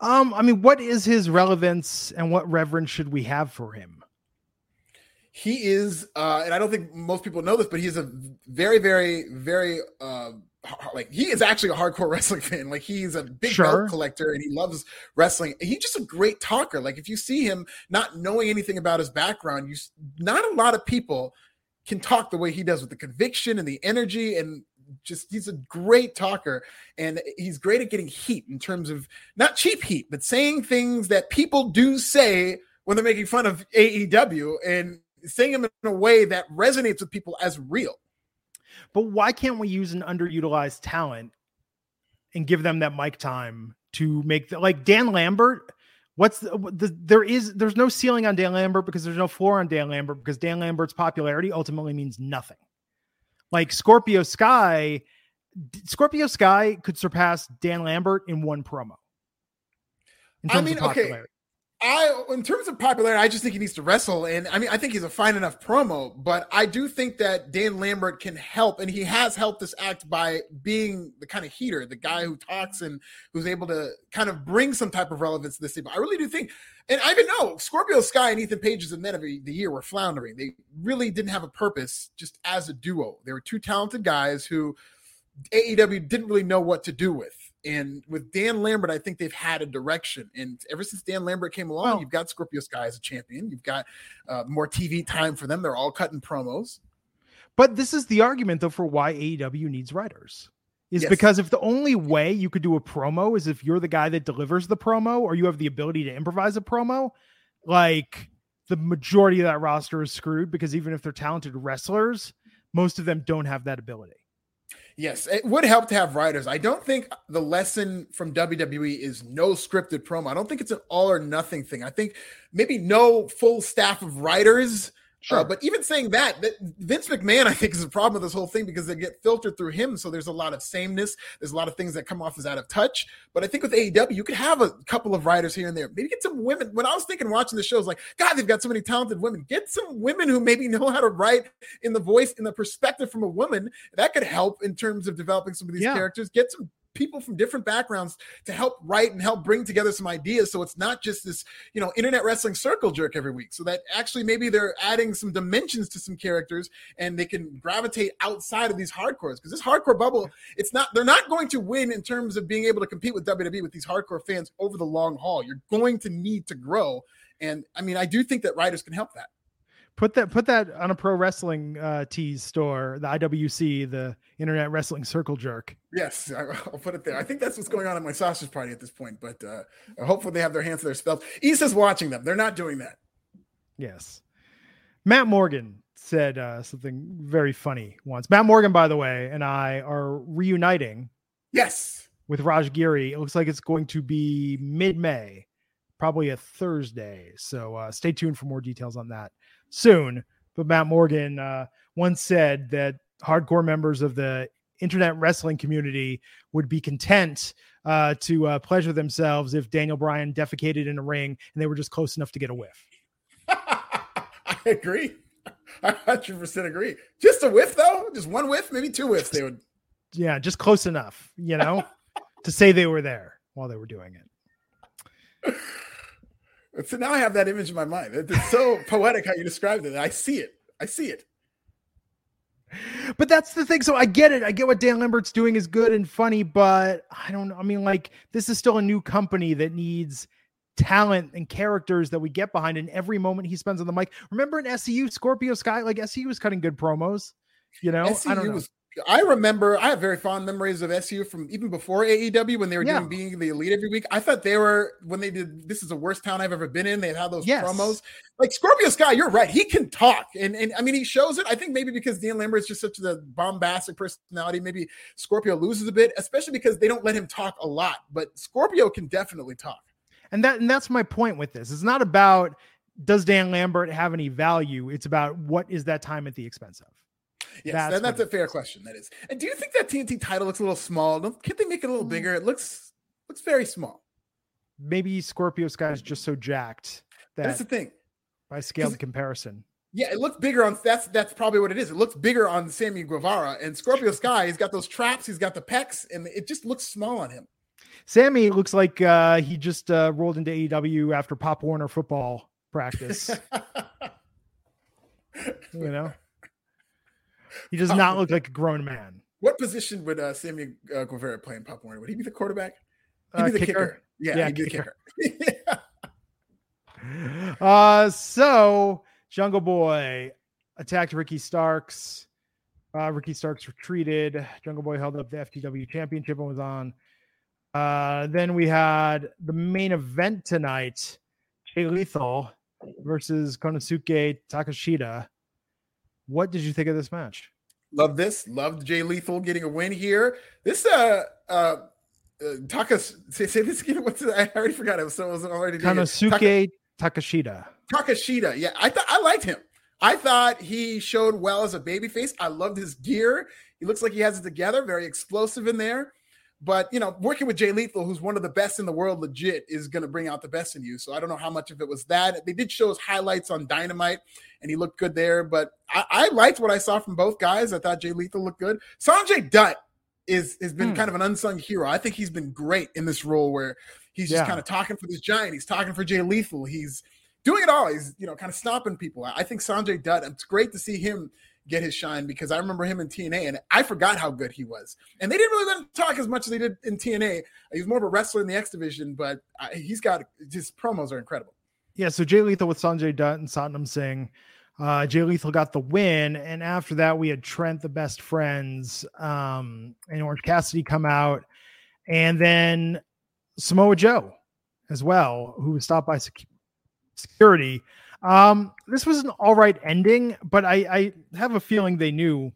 Um, I mean, what is his relevance and what reverence should we have for him? He is, uh, and I don't think most people know this, but he's a very, very, very uh, like he is actually a hardcore wrestling fan. Like he's a big sure. belt collector and he loves wrestling. He's just a great talker. Like if you see him not knowing anything about his background, you not a lot of people can talk the way he does with the conviction and the energy and just he's a great talker and he's great at getting heat in terms of not cheap heat, but saying things that people do say when they're making fun of AEW and saying them in a way that resonates with people as real. But why can't we use an underutilized talent and give them that mic time to make the, like Dan Lambert? What's the, the there is there's no ceiling on Dan Lambert because there's no floor on Dan Lambert because Dan Lambert's popularity ultimately means nothing. Like Scorpio Sky, Scorpio Sky could surpass Dan Lambert in one promo. In I mean, okay. I, in terms of popularity, I just think he needs to wrestle, and I mean, I think he's a fine enough promo. But I do think that Dan Lambert can help, and he has helped this act by being the kind of heater, the guy who talks and who's able to kind of bring some type of relevance to this team. I really do think, and I even know Scorpio Sky and Ethan Page as a men of the year were floundering. They really didn't have a purpose just as a duo. They were two talented guys who AEW didn't really know what to do with. And with Dan Lambert, I think they've had a direction. And ever since Dan Lambert came along, you've got Scorpio Sky as a champion. You've got uh, more TV time for them. They're all cutting promos. But this is the argument, though, for why AEW needs writers. Is yes. because if the only way you could do a promo is if you're the guy that delivers the promo or you have the ability to improvise a promo, like the majority of that roster is screwed because even if they're talented wrestlers, most of them don't have that ability. Yes, it would help to have writers. I don't think the lesson from WWE is no scripted promo. I don't think it's an all or nothing thing. I think maybe no full staff of writers Sure. Uh, but even saying that, that, Vince McMahon, I think, is a problem with this whole thing because they get filtered through him. So there's a lot of sameness. There's a lot of things that come off as out of touch. But I think with AEW, you could have a couple of writers here and there. Maybe get some women. When I was thinking watching the shows, like, God, they've got so many talented women. Get some women who maybe know how to write in the voice, in the perspective from a woman. That could help in terms of developing some of these yeah. characters. Get some people from different backgrounds to help write and help bring together some ideas. So it's not just this you know internet wrestling circle jerk every week. So that actually maybe they're adding some dimensions to some characters and they can gravitate outside of these hardcores. Because this hardcore bubble it's not they're not going to win in terms of being able to compete with WWE with these hardcore fans over the long haul. You're going to need to grow. And I mean I do think that writers can help that Put that put that on a pro wrestling uh, tees store, the IWC, the Internet Wrestling Circle Jerk. Yes, I'll put it there. I think that's what's going on at my sausage party at this point, but uh, hopefully they have their hands to their spells. Issa's watching them. They're not doing that. Yes. Matt Morgan said uh, something very funny once. Matt Morgan, by the way, and I are reuniting. Yes. With Raj Giri. It looks like it's going to be mid May, probably a Thursday. So uh, stay tuned for more details on that soon. But Matt Morgan uh, once said that hardcore members of the internet wrestling community would be content uh, to uh, pleasure themselves if Daniel Bryan defecated in a ring and they were just close enough to get a whiff. I agree. I 100% agree. Just a whiff, though? Just one whiff? Maybe two whiffs they would. Yeah, just close enough, you know, to say they were there while they were doing it. So now I have that image in my mind. It's so poetic how you described it. I see it. I see it. But that's the thing. So I get it. I get what Dan Lambert's doing is good and funny, but I don't I mean, like, this is still a new company that needs talent and characters that we get behind in every moment he spends on the mic. Remember in SCU, Scorpio Sky, like SCU was cutting good promos. You know, SCU I don't know. was I remember I have very fond memories of SU from even before AEW when they were yeah. doing being the elite every week. I thought they were when they did this is the worst town I've ever been in. They had those yes. promos. Like Scorpio Sky, you're right. He can talk. And and I mean he shows it. I think maybe because Dan Lambert is just such a bombastic personality, maybe Scorpio loses a bit, especially because they don't let him talk a lot. But Scorpio can definitely talk. And that and that's my point with this. It's not about does Dan Lambert have any value? It's about what is that time at the expense of. Yes, that's, that, that's a fair question. That is. And do you think that TNT title looks a little small? Don't, can't they make it a little mm. bigger? It looks looks very small. Maybe Scorpio Sky is just so jacked that that's the thing. By scaled comparison. Yeah, it looks bigger on that's that's probably what it is. It looks bigger on Sammy Guevara and Scorpio Sky. He's got those traps, he's got the pecs, and it just looks small on him. Sammy looks like uh, he just uh, rolled into AEW after Pop Warner football practice. you know, he does not look like a grown man. What position would uh, Sammy uh, Guevara play in Pop Warner? Would he be the quarterback? He'd uh, be the kicker. kicker. Yeah, yeah, he'd be kicker. the kicker. uh, so Jungle Boy attacked Ricky Starks. Uh, Ricky Starks retreated. Jungle Boy held up the FTW championship and was on. Uh, then we had the main event tonight Jay Lethal versus Konosuke Takeshita. What did you think of this match? Love this. Loved Jay Lethal getting a win here. This uh uh, uh Takas say, say this again. What's? I already forgot it. So it was already Konosuke Taka, Takeshita. Takeshita. Yeah, I thought I liked him. I thought he showed well as a babyface. I loved his gear. He looks like he has it together. Very explosive in there. But you know, working with Jay Lethal, who's one of the best in the world, legit, is going to bring out the best in you. So I don't know how much of it was that. They did show us highlights on Dynamite, and he looked good there. But I, I liked what I saw from both guys. I thought Jay Lethal looked good. Sanjay Dutt is has been hmm. kind of an unsung hero. I think he's been great in this role where he's just yeah. kind of talking for this giant. He's talking for Jay Lethal. He's doing it all. He's you know kind of stopping people. I think Sanjay Dutt. It's great to see him get his shine because I remember him in TNA and I forgot how good he was. And they didn't really let him talk as much as they did in TNA. He was more of a wrestler in the X division, but he's got his promos are incredible. Yeah, so Jay Lethal with Sanjay Dutt and Satnam Singh. Uh, Jay Lethal got the win, and after that, we had Trent, the best friends, um, and Orange Cassidy come out, and then Samoa Joe as well, who was stopped by security. Um, this was an all right ending, but I, I have a feeling they knew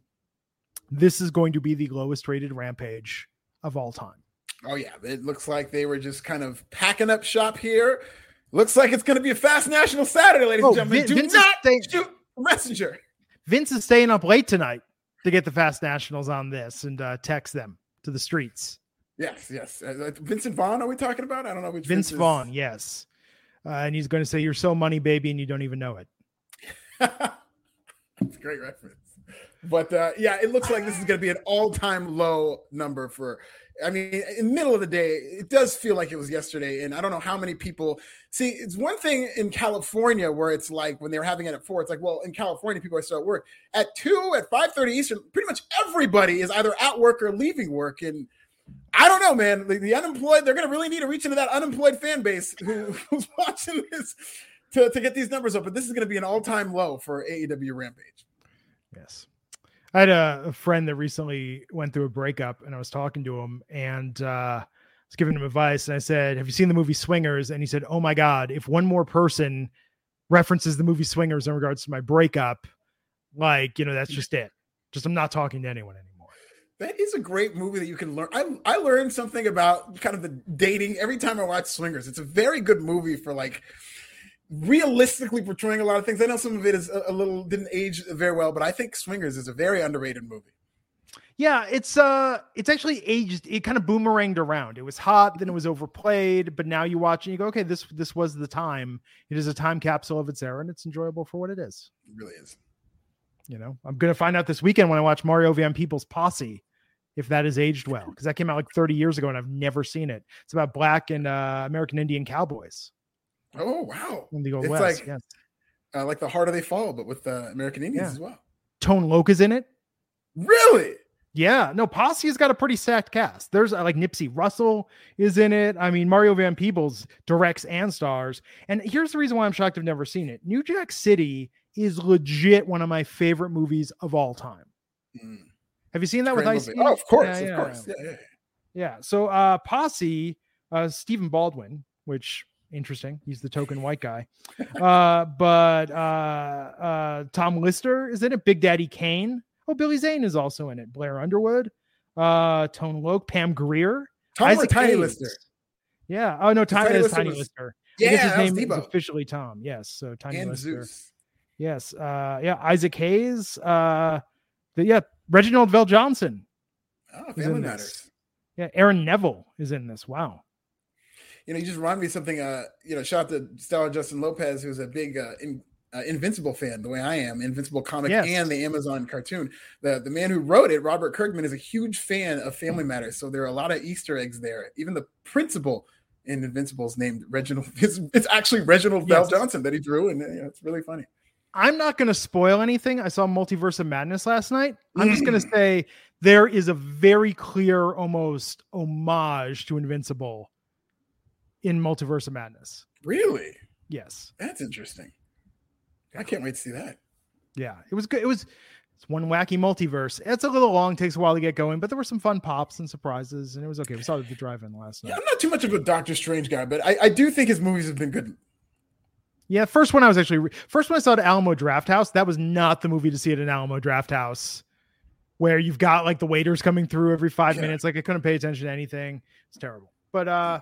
this is going to be the lowest rated rampage of all time. Oh yeah, it looks like they were just kind of packing up shop here. Looks like it's going to be a fast national Saturday, ladies oh, and gentlemen. Vin, Do Vince not staying, shoot messenger. Vince is staying up late tonight to get the fast nationals on this and uh, text them to the streets. Yes, yes. Uh, Vincent Vaughn, are we talking about? I don't know which Vince, Vince Vaughn. Yes uh, and he's going to say, "You're so money, baby," and you don't even know it. It's a great reference. But uh, yeah, it looks like this is going to be an all-time low number for. I mean, in the middle of the day, it does feel like it was yesterday, and I don't know how many people see. It's one thing in California where it's like when they were having it at four. It's like, well, in California, people are still at work at two, at five thirty Eastern. Pretty much everybody is either at work or leaving work, and I don't know, man. The, the unemployed, they're going to really need to reach into that unemployed fan base who, who's watching this to, to get these numbers up. But this is going to be an all time low for AEW Rampage. Yes. I had a, a, friend that recently went through a breakup, and I was talking to him and uh, was giving him advice. And I said, Have you seen the movie Swingers? And he said, Oh my God, if one more person references the movie Swingers in regards to my breakup, like, you know, that's just it. Just I'm not talking to anyone anymore. That is a great movie that you can learn. I I learned something about kind of the dating every time I watch Swingers. It's a very good movie for like realistically portraying a lot of things. I know some of it is a, a little didn't age very well, but I think Swingers is a very underrated movie. Yeah, it's uh it's actually aged it kind of boomeranged around. It was hot, then it was overplayed, but now you watch and you go, okay, this this was the time. It is a time capsule of its era and it's enjoyable for what it is. It really is. You know, I'm gonna find out this weekend when I watch Mario Van Peebles' Posse if that has aged well because that came out like 30 years ago and I've never seen it. It's about black and uh, American Indian cowboys. Oh wow! In the old it's West, like yes. uh, like the harder they fall, but with uh, American Indians yeah. as well. Tone Loc is in it. Really? Yeah, no, Posse has got a pretty stacked cast. There's uh, like Nipsey Russell is in it. I mean, Mario Van Peebles directs and stars. And here's the reason why I'm shocked I've never seen it. New Jack City is legit one of my favorite movies of all time. Mm. Have you seen that with Ice? Oh, of course, yeah, of yeah, course. Yeah, yeah. So uh Posse, uh Stephen Baldwin, which interesting. He's the token white guy. uh, but uh uh Tom Lister is in it, Big Daddy Kane. Oh, Billy Zane is also in it. Blair Underwood, uh Tone Loc, Pam Grier, Tom Isaac Tiny Hayes. Lister. Yeah. Oh no, Tiny, Tiny, Lister, Tiny was, Lister. Yeah, his name is officially Tom. Yes. So Tiny and Lister. Zeus. Yes. Uh yeah, Isaac Hayes. Uh the, yeah, Reginald VelJohnson. Oh, Family Matters. Yeah, Aaron Neville is in this. Wow. You know, you just remind me of something. Uh, you know, shout out to Stella Justin Lopez, who's a big uh, in, uh, Invincible fan, the way I am, Invincible comic yes. and the Amazon cartoon. The the man who wrote it, Robert Kirkman, is a huge fan of Family Matters. So there are a lot of Easter eggs there. Even the principal in Invincible is named Reginald. It's, it's actually Reginald yes. VelJohnson that he drew, and you know, it's really funny. I'm not going to spoil anything. I saw Multiverse of Madness last night. I'm just going to mm. say there is a very clear, almost homage to Invincible in Multiverse of Madness. Really? Yes. That's interesting. I can't wait to see that. Yeah, it was good. It was it's one wacky multiverse. It's a little long, takes a while to get going, but there were some fun pops and surprises, and it was okay. We saw the drive-in last night. Yeah, I'm not too much of a Doctor Strange guy, but I, I do think his movies have been good yeah, first one I was actually first one I saw at Alamo Drafthouse. That was not the movie to see at an Alamo Drafthouse, where you've got like the waiters coming through every five yeah. minutes. Like I couldn't pay attention to anything. It's terrible. But uh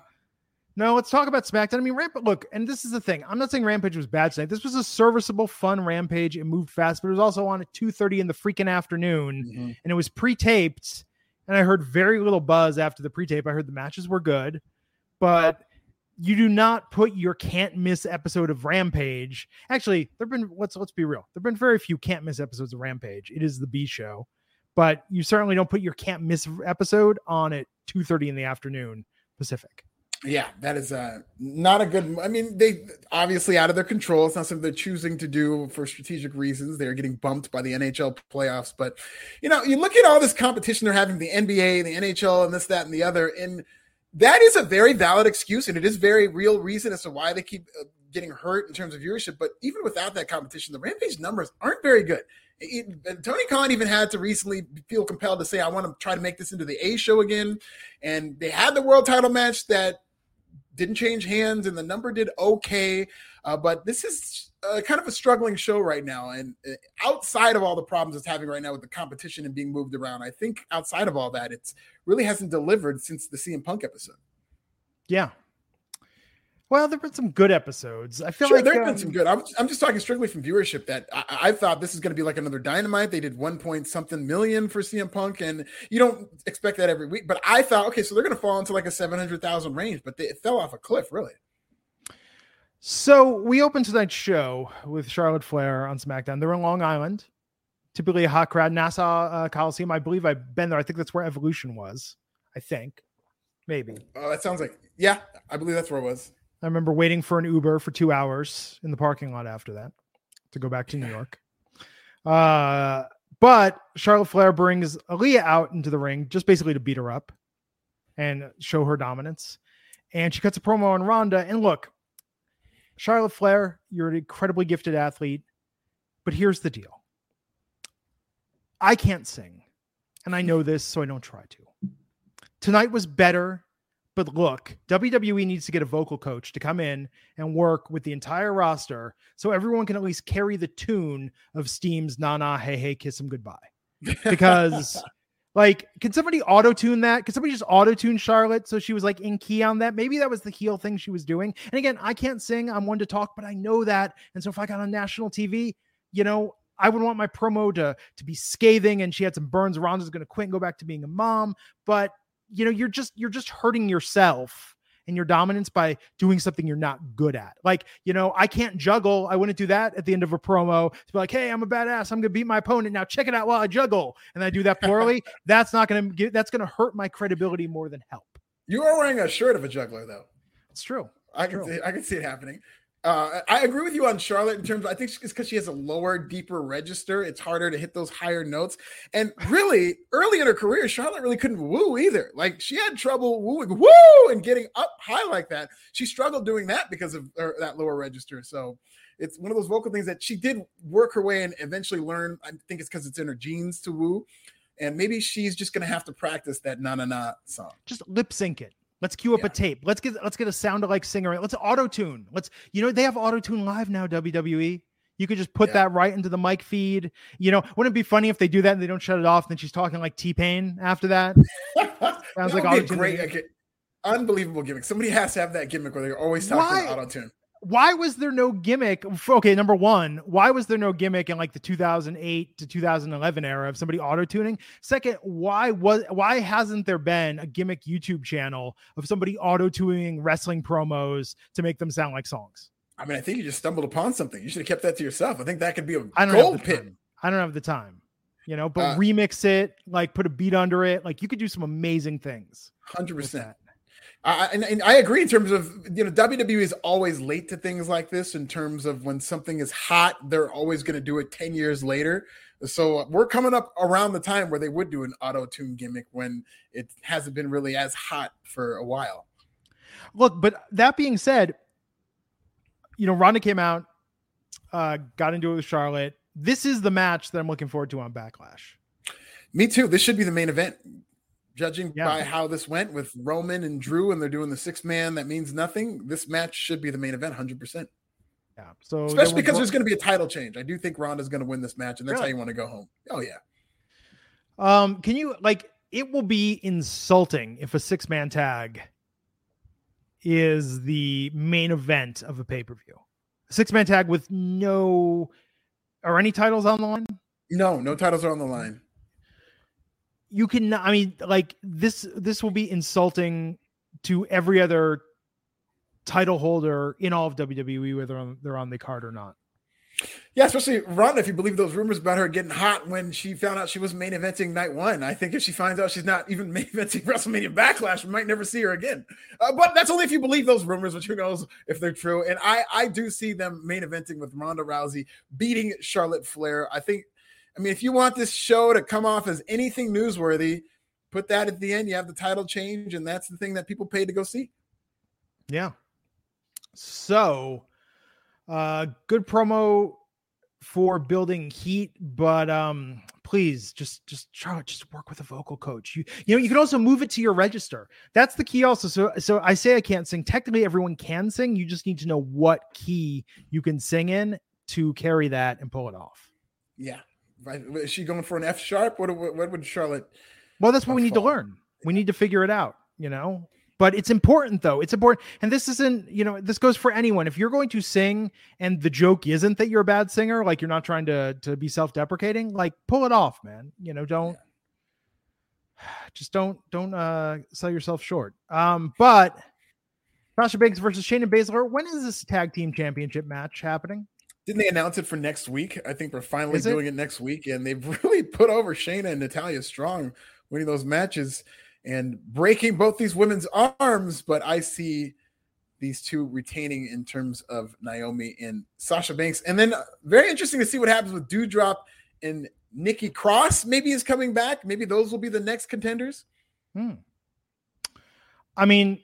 no, let's talk about SmackDown. I mean, Rampage. Look, and this is the thing. I'm not saying Rampage was bad tonight. This was a serviceable, fun Rampage. It moved fast, but it was also on at 2:30 in the freaking afternoon, mm-hmm. and it was pre-taped. and I heard very little buzz after the pre-tape. I heard the matches were good, but you do not put your can't miss episode of Rampage. Actually, there've been let's let's be real. There've been very few can't miss episodes of Rampage. It is the B show, but you certainly don't put your can't miss episode on at 2:30 in the afternoon Pacific. Yeah, that is uh, not a good. I mean, they obviously out of their control. It's not something they're choosing to do for strategic reasons. They're getting bumped by the NHL playoffs. But you know, you look at all this competition they're having, the NBA, the NHL, and this, that, and the other, and that is a very valid excuse, and it is very real reason as to why they keep uh, getting hurt in terms of viewership. But even without that competition, the Rampage numbers aren't very good. It, Tony Khan even had to recently feel compelled to say, "I want to try to make this into the A show again," and they had the world title match that didn't change hands, and the number did okay. Uh, but this is uh, kind of a struggling show right now, and uh, outside of all the problems it's having right now with the competition and being moved around, I think outside of all that, it's really hasn't delivered since the CM Punk episode. Yeah. Well, there've been some good episodes. I feel sure, like there've um, been some good. I'm, I'm just talking strictly from viewership. That I, I thought this is going to be like another Dynamite. They did one point something million for CM Punk, and you don't expect that every week. But I thought, okay, so they're going to fall into like a seven hundred thousand range, but they, it fell off a cliff, really. So we open tonight's show with Charlotte Flair on SmackDown. They're in Long Island, typically a hot crowd. Nassau uh, Coliseum, I believe I've been there. I think that's where Evolution was. I think, maybe. Oh, that sounds like yeah. I believe that's where it was. I remember waiting for an Uber for two hours in the parking lot after that to go back to New York. Uh, but Charlotte Flair brings Aliyah out into the ring just basically to beat her up and show her dominance. And she cuts a promo on Ronda. And look, Charlotte Flair, you're an incredibly gifted athlete, but here's the deal I can't sing, and I know this, so I don't try to. Tonight was better but look, WWE needs to get a vocal coach to come in and work with the entire roster so everyone can at least carry the tune of Steam's "Na Na Hey Hey Kiss Him Goodbye." Because, like, can somebody auto tune that? Can somebody just auto tune Charlotte so she was like in key on that? Maybe that was the heel thing she was doing. And again, I can't sing. I'm one to talk, but I know that. And so if I got on national TV, you know, I would want my promo to to be scathing. And she had some burns. Ronda's going to quit and go back to being a mom, but you know you're just you're just hurting yourself and your dominance by doing something you're not good at. Like, you know, I can't juggle. I wouldn't do that at the end of a promo to be like, hey, I'm a badass. I'm gonna beat my opponent. Now check it out while I juggle. And I do that poorly. that's not gonna get that's gonna hurt my credibility more than help. You are wearing a shirt of a juggler, though. It's true. I can see, I can see it happening. Uh, I agree with you on Charlotte in terms. Of, I think it's because she has a lower, deeper register. It's harder to hit those higher notes. And really, early in her career, Charlotte really couldn't woo either. Like she had trouble wooing, woo, and getting up high like that. She struggled doing that because of her, that lower register. So it's one of those vocal things that she did work her way and eventually learn. I think it's because it's in her genes to woo. And maybe she's just gonna have to practice that na na na song. Just lip sync it. Let's cue up yeah. a tape. Let's get let's get a sound alike singer. Let's auto tune. Let's you know they have auto tune live now. WWE. You could just put yeah. that right into the mic feed. You know, wouldn't it be funny if they do that and they don't shut it off? And then she's talking like T Pain after that. Sounds like auto tune. Great, okay. unbelievable gimmick. Somebody has to have that gimmick where they're always talking auto tune why was there no gimmick? Okay, number one, why was there no gimmick in like the 2008 to 2011 era of somebody auto tuning? Second, why was why hasn't there been a gimmick YouTube channel of somebody auto tuning wrestling promos to make them sound like songs? I mean, I think you just stumbled upon something. You should have kept that to yourself. I think that could be a I don't gold pit. I don't have the time, you know, but uh, remix it, like put a beat under it. Like you could do some amazing things. Hundred percent. I, and, and, I agree in terms of you know WWE is always late to things like this in terms of when something is hot, they're always going to do it ten years later. So we're coming up around the time where they would do an auto tune gimmick when it hasn't been really as hot for a while. Look, but that being said, you know Ronda came out, uh, got into it with Charlotte. This is the match that I'm looking forward to on Backlash. Me too. This should be the main event judging yeah. by how this went with Roman and Drew, and they're doing the six man that means nothing. This match should be the main event, hundred percent. Yeah. So especially because there's going to be a title change. I do think Ronda's going to win this match, and that's really? how you want to go home. Oh yeah. Um, can you like? It will be insulting if a six man tag is the main event of a pay per view. Six man tag with no, are any titles on the line? No, no titles are on the line. You can I mean like this this will be insulting to every other title holder in all of WWE whether they're on the card or not. Yeah, especially Ronda, if you believe those rumors about her getting hot when she found out she was main eventing night one. I think if she finds out she's not even main eventing WrestleMania Backlash, we might never see her again. Uh, but that's only if you believe those rumors, which who knows if they're true. And I, I do see them main eventing with Ronda Rousey beating Charlotte Flair. I think, I mean, if you want this show to come off as anything newsworthy, put that at the end. You have the title change, and that's the thing that people paid to go see. Yeah. So uh, good promo for building heat, but um, please just just try just work with a vocal coach. You you know you can also move it to your register. That's the key also. So so I say I can't sing. Technically, everyone can sing. You just need to know what key you can sing in to carry that and pull it off. Yeah. Is she going for an F sharp? What what, what would Charlotte? Well, that's what we need to learn. We need to figure it out. You know, but it's important though it's important and this isn't you know this goes for anyone if you're going to sing and the joke isn't that you're a bad singer like you're not trying to to be self-deprecating like pull it off man you know don't just don't don't uh sell yourself short um but Sasha Banks versus Shayna Baszler. When is this tag team championship match happening? Didn't they announce it for next week? I think we're finally doing it? it next week, and they've really put over Shayna and Natalya strong winning those matches and breaking both these women's arms, but I see these two retaining in terms of Naomi and Sasha Banks. And then uh, very interesting to see what happens with Doudrop and Nikki Cross. Maybe is coming back. Maybe those will be the next contenders. Hmm. I mean,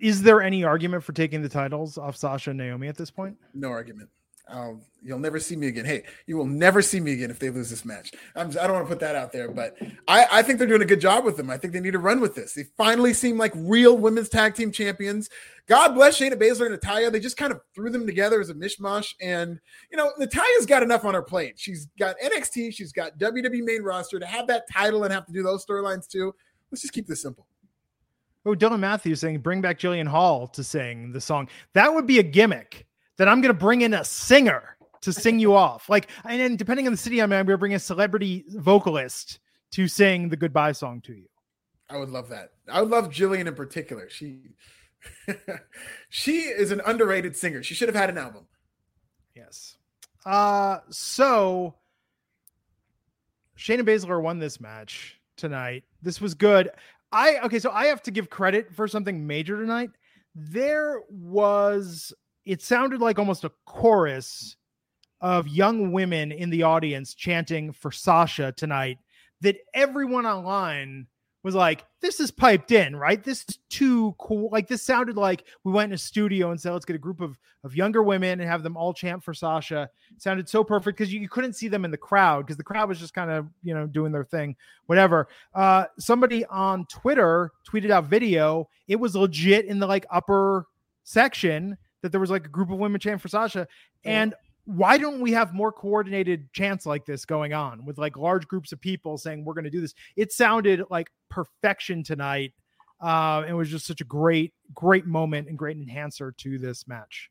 is there any argument for taking the titles off Sasha and Naomi at this point? No argument. I'll, you'll never see me again. Hey, you will never see me again if they lose this match. I'm, I do not want to put that out there, but I, I think they're doing a good job with them. I think they need to run with this. They finally seem like real women's tag team champions. God bless Shayna Baszler and Natalya. They just kind of threw them together as a mishmash. And, you know, Natalya's got enough on her plate. She's got NXT, she's got WWE main roster to have that title and have to do those storylines too. Let's just keep this simple. Oh, Dylan Matthews saying, bring back Jillian Hall to sing the song. That would be a gimmick that I'm going to bring in a singer to sing you off. Like, and then depending on the city I'm in, I'm going to bring a celebrity vocalist to sing the goodbye song to you. I would love that. I would love Jillian in particular. She, she is an underrated singer. She should have had an album. Yes. Uh, so Shayna Baszler won this match tonight. This was good. I okay, so I have to give credit for something major tonight. There was it sounded like almost a chorus of young women in the audience chanting for Sasha tonight that everyone online was like, this is piped in, right? This is too cool. Like this sounded like we went in a studio and said, let's get a group of, of younger women and have them all chant for Sasha. It sounded so perfect because you, you, couldn't see them in the crowd because the crowd was just kind of, you know, doing their thing, whatever. Uh, somebody on Twitter tweeted out video. It was legit in the like upper section that there was like a group of women chanting for Sasha. And why don't we have more coordinated chants like this going on with like large groups of people saying we're going to do this? It sounded like perfection tonight. Uh, it was just such a great, great moment and great enhancer to this match.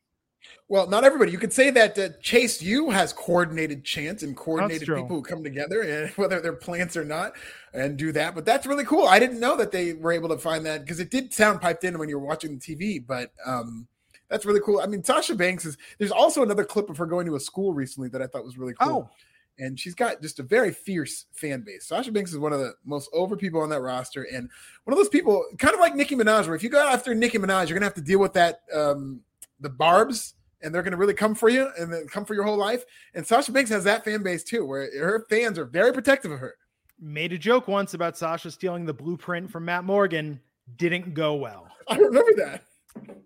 Well, not everybody. You could say that uh, Chase U has coordinated chants and coordinated people who come together, and whether they're plants or not, and do that. But that's really cool. I didn't know that they were able to find that because it did sound piped in when you were watching the TV. But um, that's really cool. I mean, Sasha Banks is there's also another clip of her going to a school recently that I thought was really cool. Oh. And she's got just a very fierce fan base. Sasha Banks is one of the most over people on that roster, and one of those people, kind of like Nicki Minaj, where if you go after Nicki Minaj, you're gonna have to deal with that um, the barbs, and they're gonna really come for you and then come for your whole life. And Sasha Banks has that fan base too, where her fans are very protective of her. Made a joke once about Sasha stealing the blueprint from Matt Morgan. Didn't go well. I remember that.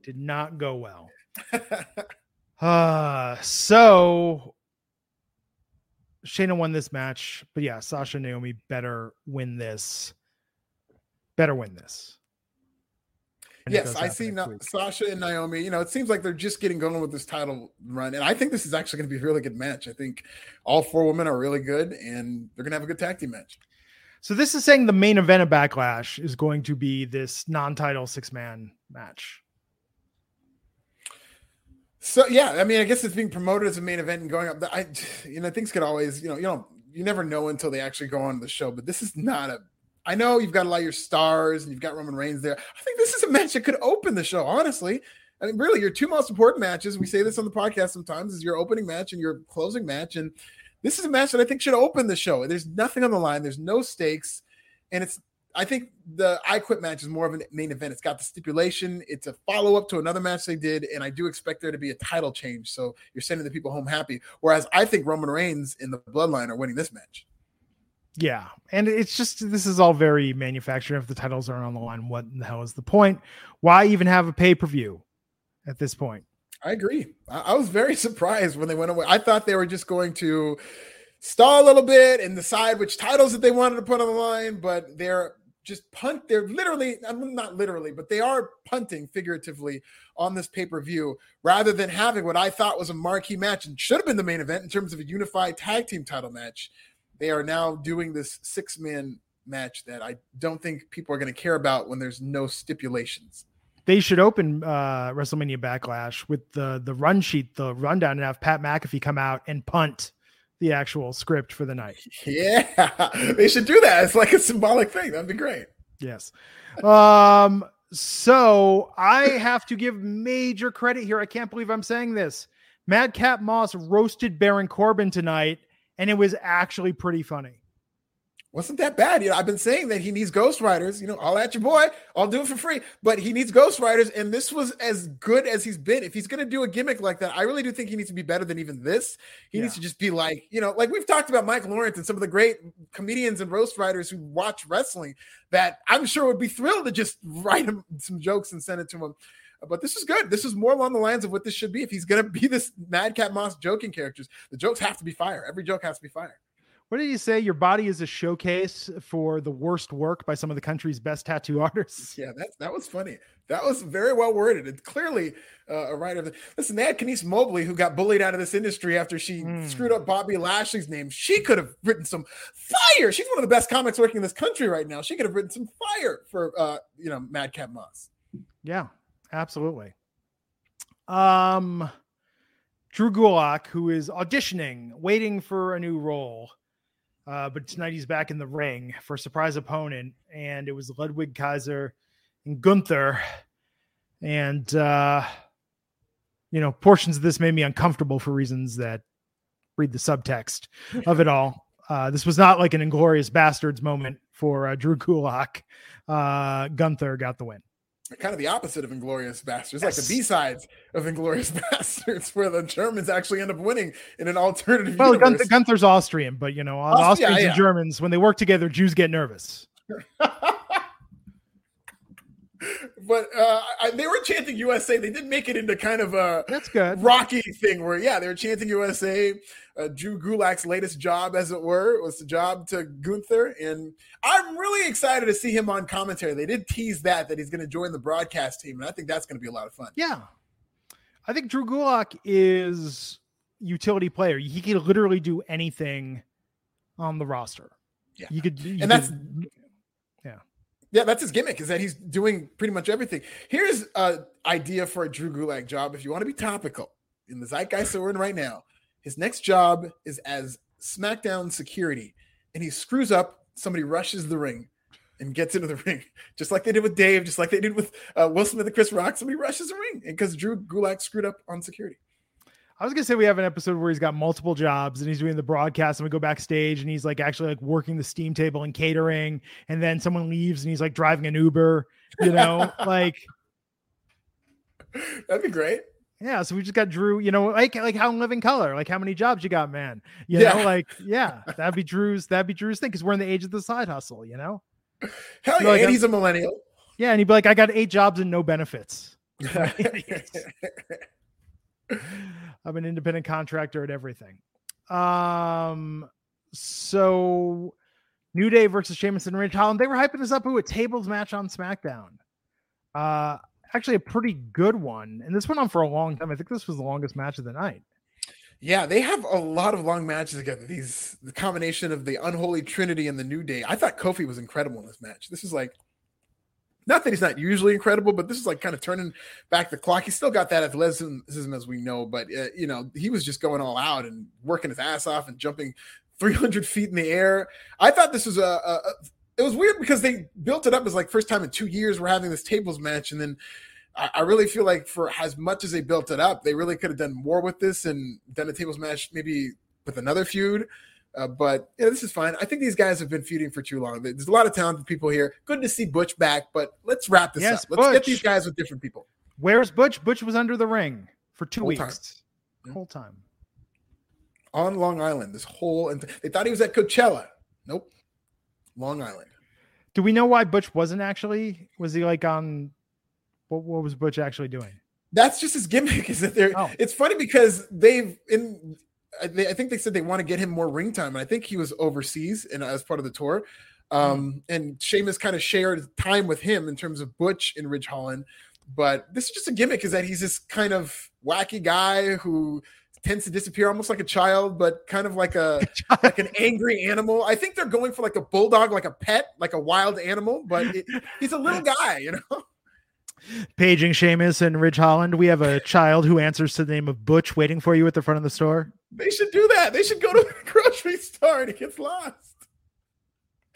Did not go well. uh, so Shayna won this match, but yeah, Sasha and Naomi better win this. Better win this. And yes, I see now Sasha and Naomi. You know, it seems like they're just getting going with this title run, and I think this is actually going to be a really good match. I think all four women are really good, and they're going to have a good tag team match. So this is saying the main event of Backlash is going to be this non-title six-man match. So yeah, I mean, I guess it's being promoted as a main event and going up. I, you know, things could always, you know, you don't you never know until they actually go on the show. But this is not a. I know you've got a lot of your stars and you've got Roman Reigns there. I think this is a match that could open the show. Honestly, I mean, really, your two most important matches. We say this on the podcast sometimes is your opening match and your closing match, and this is a match that I think should open the show. There's nothing on the line. There's no stakes, and it's I think the I Quit match is more of a main event. It's got the stipulation. It's a follow up to another match they did, and I do expect there to be a title change. So you're sending the people home happy. Whereas I think Roman Reigns in the Bloodline are winning this match. Yeah, and it's just this is all very manufactured. If the titles aren't on the line, what the hell is the point? Why even have a pay per view at this point? I agree. I, I was very surprised when they went away. I thought they were just going to stall a little bit and decide which titles that they wanted to put on the line, but they're just punt. They're literally, I'm not literally, but they are punting figuratively on this pay per view rather than having what I thought was a marquee match and should have been the main event in terms of a unified tag team title match. They are now doing this six man match that I don't think people are going to care about when there's no stipulations. They should open uh, WrestleMania Backlash with the the run sheet, the rundown, and have Pat McAfee come out and punt the actual script for the night. Yeah, they should do that. It's like a symbolic thing. That'd be great. Yes. Um, so I have to give major credit here. I can't believe I'm saying this. Madcap Moss roasted Baron Corbin tonight, and it was actually pretty funny wasn't that bad. You know, I've been saying that he needs ghost writers. You know, I'll at your boy. I'll do it for free. But he needs ghost writers, and this was as good as he's been. If he's going to do a gimmick like that, I really do think he needs to be better than even this. He yeah. needs to just be like, you know, like we've talked about Mike Lawrence and some of the great comedians and roast writers who watch wrestling that I'm sure would be thrilled to just write him some jokes and send it to him. But this is good. This is more along the lines of what this should be. If he's going to be this Madcap Moss joking characters, the jokes have to be fire. Every joke has to be fire. What did you say? Your body is a showcase for the worst work by some of the country's best tattoo artists. Yeah, that that was funny. That was very well worded. It's clearly uh, a writer. Listen, they had Kenice Mobley, who got bullied out of this industry after she mm. screwed up Bobby Lashley's name. She could have written some fire. She's one of the best comics working in this country right now. She could have written some fire for uh, you know Madcap Moss. Yeah, absolutely. Um, Drew Gulak, who is auditioning, waiting for a new role uh, but tonight he's back in the ring for a surprise opponent, and it was Ludwig Kaiser and Gunther. And uh, you know, portions of this made me uncomfortable for reasons that read the subtext of it all. Uh, this was not like an inglorious bastards moment for uh, Drew Gulak. Uh, Gunther got the win kind of the opposite of Inglourious Basterds, yes. like the B sides of Inglorious Bastards, where the Germans actually end up winning in an alternative. Well, Gunther, Gunther's Austrian, but you know, Aust- Austrians yeah, yeah. and Germans, when they work together, Jews get nervous. but uh, I, they were chanting USA. They did make it into kind of a that's good Rocky thing where yeah, they were chanting USA. Uh, Drew Gulak's latest job, as it were, was the job to Gunther, and I'm really excited to see him on commentary. They did tease that that he's going to join the broadcast team, and I think that's going to be a lot of fun. Yeah, I think Drew Gulak is utility player. He could literally do anything on the roster. Yeah, you could, you and that's yeah. That's his gimmick is that he's doing pretty much everything. Here's an idea for a Drew Gulak job if you want to be topical in the zeitgeist that we're in right now. His next job is as SmackDown security, and he screws up. Somebody rushes the ring and gets into the ring, just like they did with Dave, just like they did with uh, Will Smith and Chris Rock. Somebody rushes the ring, because Drew Gulak screwed up on security. I was gonna say we have an episode where he's got multiple jobs and he's doing the broadcast and we go backstage and he's like actually like working the steam table and catering and then someone leaves and he's like driving an Uber, you know, like that'd be great. Yeah, so we just got Drew, you know, like like how in living color, like how many jobs you got, man. You yeah. know, like yeah, that'd be Drew's that'd be Drew's thing because we're in the age of the side hustle, you know. Hell yeah, like, and he's a millennial. Yeah, and he'd be like, I got eight jobs and no benefits. I'm an independent contractor at everything. Um, so New Day versus Sheamus and Ridge Holland. They were hyping this up to a tables match on SmackDown. Uh, actually a pretty good one, and this went on for a long time. I think this was the longest match of the night. Yeah, they have a lot of long matches together. These the combination of the unholy trinity and the New Day. I thought Kofi was incredible in this match. This is like not that he's not usually incredible, but this is like kind of turning back the clock. He's still got that athleticism as we know, but uh, you know he was just going all out and working his ass off and jumping 300 feet in the air. I thought this was a, a, a it was weird because they built it up as like first time in two years we're having this tables match, and then I, I really feel like for as much as they built it up, they really could have done more with this and done a tables match maybe with another feud. Uh, but yeah, this is fine. I think these guys have been feuding for too long. There's a lot of talented people here. Good to see Butch back, but let's wrap this yes, up. Let's Butch. get these guys with different people. Where's Butch? Butch was under the ring for two whole weeks. Time. Whole time. On Long Island, this whole and they thought he was at Coachella. Nope. Long Island. Do we know why Butch wasn't actually? Was he like on what, what was Butch actually doing? That's just his gimmick. Is that they're? Oh. It's funny because they've in I, they, I, think they said they want to get him more ring time, and I think he was overseas and as part of the tour. Um, mm. And Sheamus kind of shared time with him in terms of Butch and Ridge Holland. But this is just a gimmick, is that he's this kind of wacky guy who tends to disappear almost like a child, but kind of like a like an angry animal. I think they're going for like a bulldog, like a pet, like a wild animal, but it, he's a little guy, you know. Paging Sheamus and Ridge Holland, we have a child who answers to the name of Butch waiting for you at the front of the store. They should do that. They should go to the grocery store and he gets lost.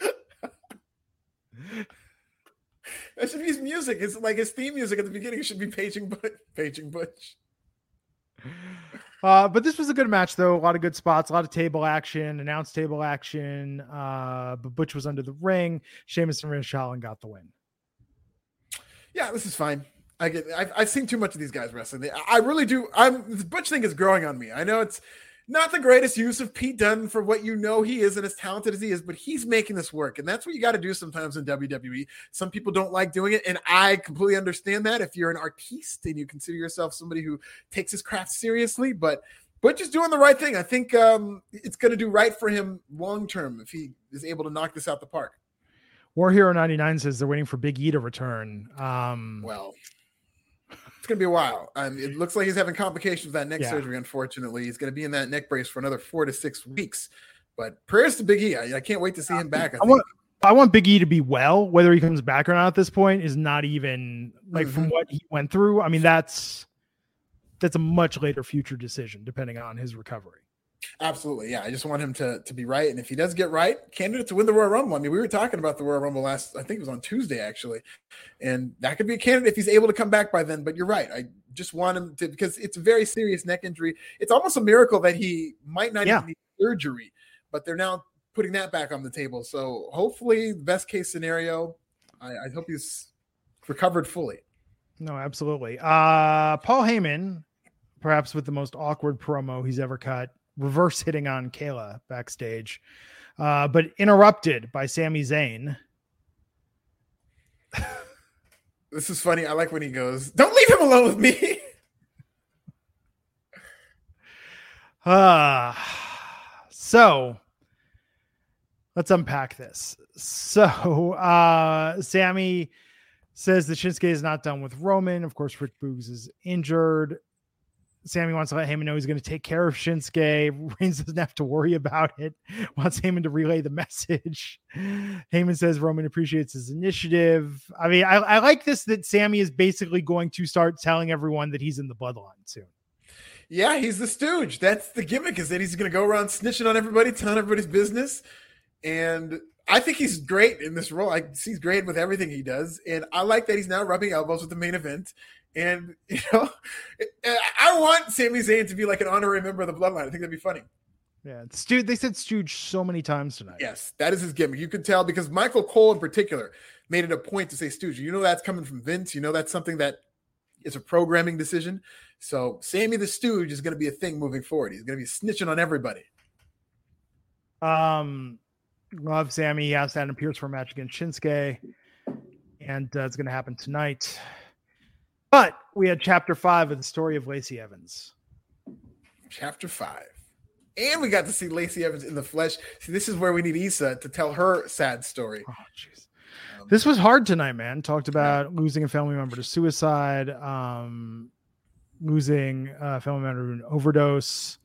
that should be his music. It's like his theme music at the beginning. It should be paging Butch. Paging Butch. Uh, but this was a good match, though. A lot of good spots, a lot of table action, announced table action. Uh, but Butch was under the ring. Sheamus and Ridge Holland got the win. Yeah, this is fine. I get. I've, I've seen too much of these guys wrestling. I really do. I'm this Butch thing is growing on me. I know it's not the greatest use of Pete Dunne for what you know he is and as talented as he is, but he's making this work. And that's what you got to do sometimes in WWE. Some people don't like doing it. And I completely understand that if you're an artiste and you consider yourself somebody who takes his craft seriously. But Butch is doing the right thing. I think um, it's going to do right for him long term if he is able to knock this out the park. War Hero 99 says they're waiting for Big E to return. Um, well, it's going to be a while. Um, it looks like he's having complications with that neck yeah. surgery. Unfortunately, he's going to be in that neck brace for another four to six weeks. But prayers to Big E. I, I can't wait to see him back. I, I want, I want Big E to be well. Whether he comes back or not at this point is not even like mm-hmm. from what he went through. I mean, that's that's a much later future decision depending on his recovery. Absolutely, yeah. I just want him to to be right, and if he does get right, candidate to win the Royal Rumble. I mean, we were talking about the Royal Rumble last. I think it was on Tuesday actually, and that could be a candidate if he's able to come back by then. But you're right. I just want him to because it's a very serious neck injury. It's almost a miracle that he might not yeah. even need surgery, but they're now putting that back on the table. So hopefully, best case scenario, I, I hope he's recovered fully. No, absolutely. Uh Paul Heyman, perhaps with the most awkward promo he's ever cut reverse hitting on Kayla backstage, uh, but interrupted by Sami Zayn. this is funny. I like when he goes, "Don't leave him alone with me." Ah, uh, so let's unpack this. So, uh, Sami says that Shinsuke is not done with Roman. Of course, Rick Boogs is injured. Sami wants to let Heyman know he's going to take care of Shinsuke. Reigns doesn't have to worry about it. Wants Heyman to relay the message. Heyman says Roman appreciates his initiative. I mean, I, I like this that Sami is basically going to start telling everyone that he's in the bloodline soon. Yeah, he's the stooge. That's the gimmick is that he's going to go around snitching on everybody, telling everybody's business. And I think he's great in this role. I he's great with everything he does. And I like that he's now rubbing elbows with the main event. And you know, I want Sami Zayn to be like an honorary member of the Bloodline. I think that'd be funny. Yeah, Stu. They said Stooge so many times tonight. Yes, that is his gimmick. You could tell because Michael Cole, in particular, made it a point to say Stooge. You know that's coming from Vince. You know that's something that is a programming decision. So Sami the Stooge is going to be a thing moving forward. He's going to be snitching on everybody. Um, love Sami. He has that appears for a match against Shinsuke, and uh, it's going to happen tonight. But we had chapter five of the story of Lacey Evans. Chapter five. And we got to see Lacey Evans in the flesh. See, this is where we need Issa to tell her sad story. Oh, jeez. Um, this was hard tonight, man. Talked about yeah. losing a family member to suicide, um, losing a family member to an overdose.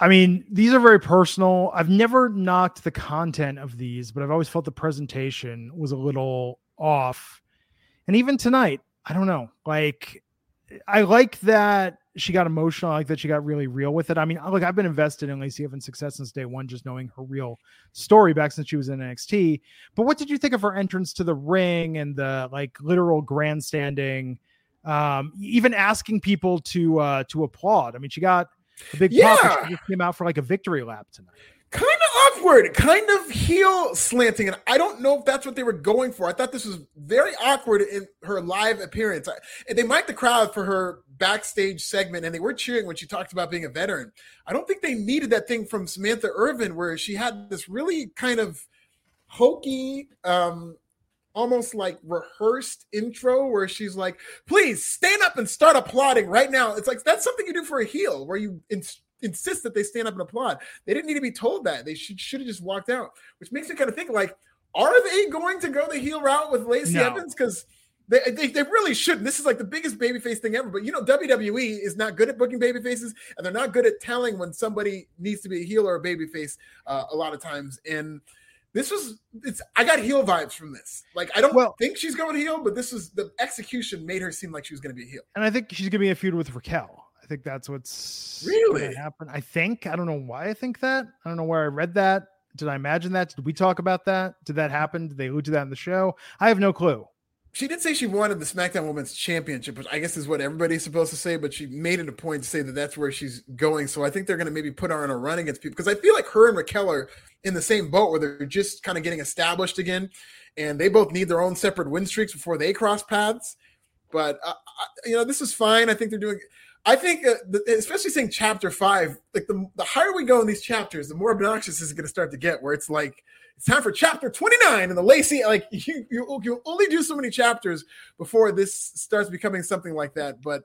I mean, these are very personal. I've never knocked the content of these, but I've always felt the presentation was a little off. And even tonight, I don't know. Like, I like that she got emotional. I like that she got really real with it. I mean, look, I've been invested in Lacey Evans' success since day one, just knowing her real story back since she was in NXT. But what did you think of her entrance to the ring and the like literal grandstanding? Um, even asking people to uh to applaud. I mean, she got a big yeah. pop. Just came out for like a victory lap tonight kind of awkward, kind of heel slanting. And I don't know if that's what they were going for. I thought this was very awkward in her live appearance. And they might the crowd for her backstage segment, and they were cheering when she talked about being a veteran. I don't think they needed that thing from Samantha Irvin, where she had this really kind of hokey, um, almost like rehearsed intro where she's like, please stand up and start applauding right now. It's like that's something you do for a heel where you inst- insist that they stand up and applaud. They didn't need to be told that. They should should have just walked out, which makes me kind of think like, are they going to go the heel route with Lacey no. Evans? Because they, they, they, really shouldn't. This is like the biggest babyface thing ever. But you know, WWE is not good at booking babyfaces, and they're not good at telling when somebody needs to be a heel or a babyface uh, a lot of times. And this was it's I got heel vibes from this. Like I don't well, think she's going to heel, but this was the execution made her seem like she was going to be a heel. And I think she's going to be a feud with Raquel I think that's what's really happen. I think I don't know why I think that. I don't know where I read that. Did I imagine that? Did we talk about that? Did that happen? Did they allude to that in the show? I have no clue. She did say she wanted the SmackDown Women's Championship, which I guess is what everybody's supposed to say, but she made it a point to say that that's where she's going. So I think they're going to maybe put her on a run against people because I feel like her and Raquel are in the same boat where they're just kind of getting established again, and they both need their own separate win streaks before they cross paths. But uh, you know, this is fine. I think they're doing. I think, uh, especially saying chapter five, like the, the higher we go in these chapters, the more obnoxious is going to start to get. Where it's like it's time for chapter twenty nine, and the Lacey, like you, you, you only do so many chapters before this starts becoming something like that. But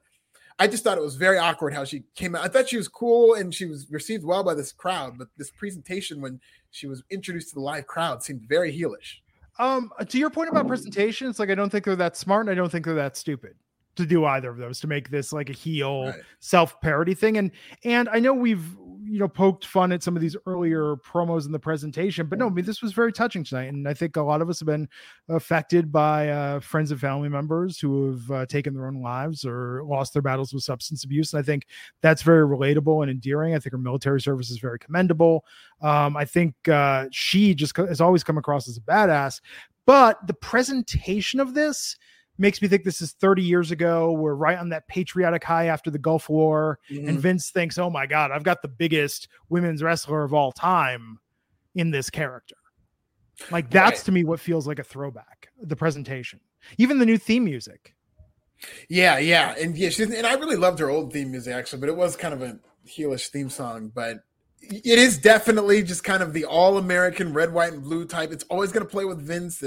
I just thought it was very awkward how she came out. I thought she was cool and she was received well by this crowd, but this presentation when she was introduced to the live crowd seemed very heelish. Um, to your point about presentations, like I don't think they're that smart, and I don't think they're that stupid to do either of those to make this like a heel right. self parody thing. And and I know we've you know poked fun at some of these earlier promos in the presentation, but no, I mean this was very touching tonight, and I think a lot of us have been affected by uh, friends and family members who have uh, taken their own lives or lost their battles with substance abuse. And I think that's very relatable and endearing. I think her military service is very commendable. Um, I think uh, she just has always come across as a badass, but the presentation of this makes me think this is 30 years ago. We're right on that patriotic high after the Gulf War. Mm-hmm. And Vince thinks, oh my God, I've got the biggest women's wrestler of all time in this character. Like that's right. to me what feels like a throwback, the presentation, even the new theme music. Yeah, yeah. And yeah, she, and I really loved her old theme music actually, but it was kind of a heelish theme song. But it is definitely just kind of the all American red, white, and blue type. It's always going to play with Vince.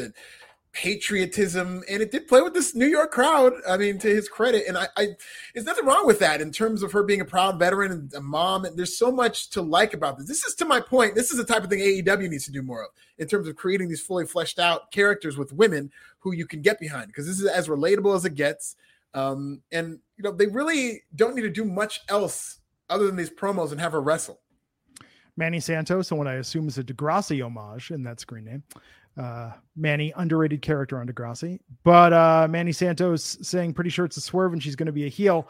Patriotism and it did play with this New York crowd. I mean, to his credit, and I, I there's nothing wrong with that in terms of her being a proud veteran and a mom. And there's so much to like about this. This is to my point. This is the type of thing AEW needs to do more of in terms of creating these fully fleshed out characters with women who you can get behind because this is as relatable as it gets. Um, and you know, they really don't need to do much else other than these promos and have her wrestle. Manny Santos, and what I assume is a Degrassi homage in that screen name, uh, Manny, underrated character on Degrassi. But uh, Manny Santos saying pretty sure it's a swerve and she's going to be a heel.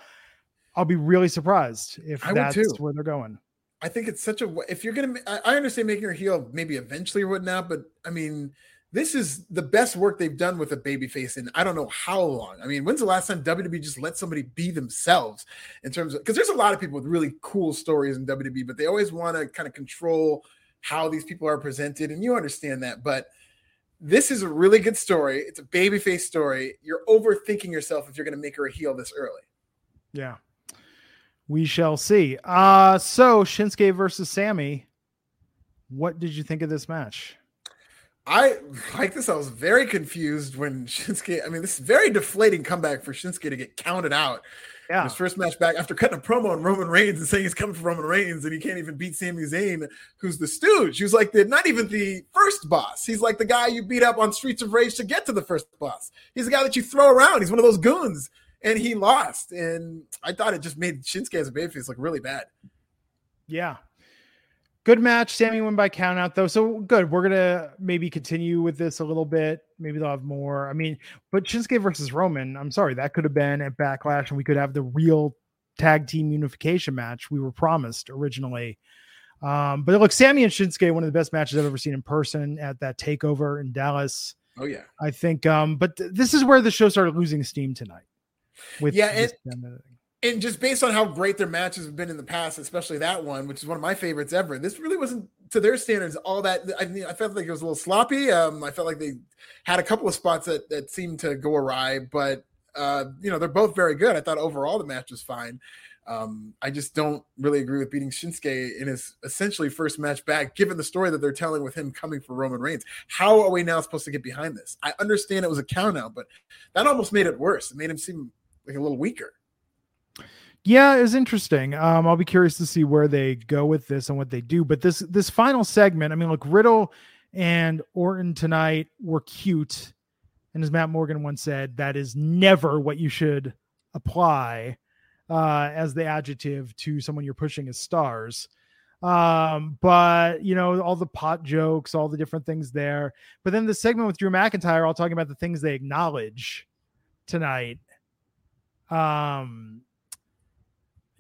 I'll be really surprised if I that's where they're going. I think it's such a if you're gonna I understand making her heel maybe eventually or whatnot, but I mean this is the best work they've done with a babyface in I don't know how long. I mean, when's the last time WWE just let somebody be themselves in terms of because there's a lot of people with really cool stories in WWE, but they always want to kind of control how these people are presented, and you understand that. But this is a really good story. It's a babyface story. You're overthinking yourself if you're going to make her a heel this early. Yeah. We shall see. Uh so Shinsuke versus Sami. What did you think of this match? I like this. I was very confused when Shinsuke. I mean, this is very deflating comeback for Shinsuke to get counted out yeah. His first match back after cutting a promo on Roman Reigns and saying he's coming for Roman Reigns and he can't even beat Sami Zayn, who's the stooge. He was like the not even the first boss. He's like the guy you beat up on Streets of Rage to get to the first boss. He's the guy that you throw around. He's one of those goons. And he lost. And I thought it just made Shinsuke as a babyface look really bad. Yeah, good match. Sami won by count out though. So good. We're gonna maybe continue with this a little bit. Maybe they'll have more. I mean, but Shinsuke versus Roman, I'm sorry, that could have been at Backlash, and we could have the real tag team unification match we were promised originally. Um, but look, Sami and Shinsuke, one of the best matches I've ever seen in person at that takeover in Dallas. Oh yeah, I think. Um, but th- this is where the show started losing steam tonight. With yeah, it, and just based on how great their matches have been in the past, especially that one, which is one of my favorites ever. This really wasn't to their standards all that. I mean, I felt like it was a little sloppy. Um, I felt like they had a couple of spots that that seemed to go awry, but uh, you know, they're both very good. I thought overall the match was fine. Um, I just don't really agree with beating Shinsuke in his essentially first match back, given the story that they're telling with him coming for Roman Reigns. How are we now supposed to get behind this? I understand it was a count out, but that almost made it worse. It made him seem like a little weaker. Yeah, it's interesting. Um, I'll be curious to see where they go with this and what they do. But this this final segment, I mean, look, Riddle and Orton tonight were cute, and as Matt Morgan once said, that is never what you should apply uh, as the adjective to someone you're pushing as stars. Um, but you know, all the pot jokes, all the different things there. But then the segment with Drew McIntyre, all talking about the things they acknowledge tonight. Um,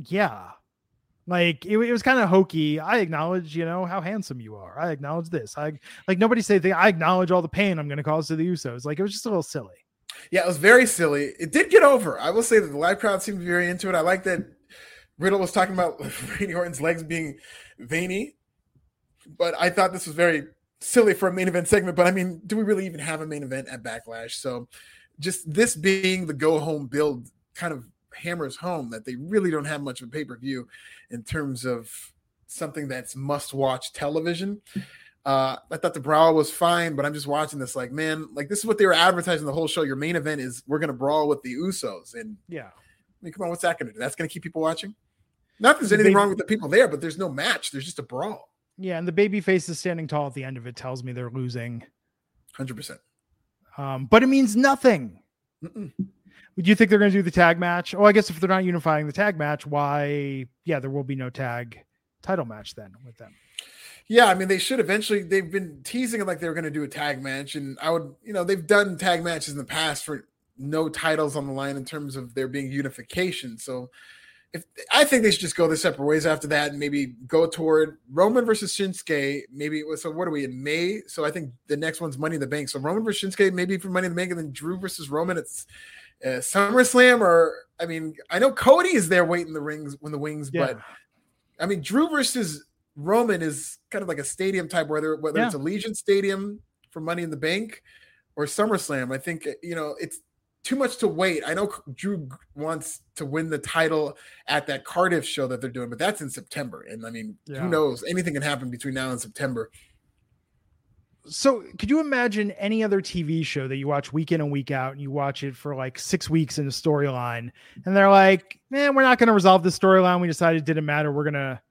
yeah, like it, it was kind of hokey. I acknowledge, you know, how handsome you are. I acknowledge this. I like nobody say they. I acknowledge all the pain I'm going to cause to the Usos. Like it was just a little silly. Yeah, it was very silly. It did get over. I will say that the live crowd seemed very into it. I like that Riddle was talking about Randy Orton's legs being veiny, but I thought this was very silly for a main event segment. But I mean, do we really even have a main event at Backlash? So just this being the go home build kind of hammers home that they really don't have much of a pay per view in terms of something that's must watch television. Uh, I thought the brawl was fine, but I'm just watching this like, man, like this is what they were advertising the whole show. Your main event is we're gonna brawl with the Usos, and yeah, I mean, come on, what's that gonna do? That's gonna keep people watching. Not there's anything wrong with the people there, but there's no match. There's just a brawl. Yeah, and the baby face is standing tall at the end of it tells me they're losing. Hundred percent. Um, but it means nothing. Mm-mm. Would you think they're going to do the tag match? Oh, I guess if they're not unifying the tag match, why? Yeah, there will be no tag title match then with them. Yeah, I mean they should eventually. They've been teasing it like they were going to do a tag match, and I would, you know, they've done tag matches in the past for no titles on the line in terms of there being unification. So, if I think they should just go their separate ways after that, and maybe go toward Roman versus Shinsuke. Maybe was, so. What are we in May? So I think the next one's Money in the Bank. So Roman versus Shinsuke, maybe for Money in the Bank, and then Drew versus Roman. It's uh, SummerSlam, or I mean, I know Cody is there waiting the rings when the wings, yeah. but I mean Drew versus Roman is kind of like a stadium type, whether whether yeah. it's Allegiant Stadium for Money in the Bank or SummerSlam. I think you know it's too much to wait. I know Drew wants to win the title at that Cardiff show that they're doing, but that's in September, and I mean, yeah. who knows? Anything can happen between now and September. So, could you imagine any other TV show that you watch week in and week out, and you watch it for like six weeks in a storyline, and they're like, "Man, we're not going to resolve this storyline. We decided it didn't matter. We're gonna,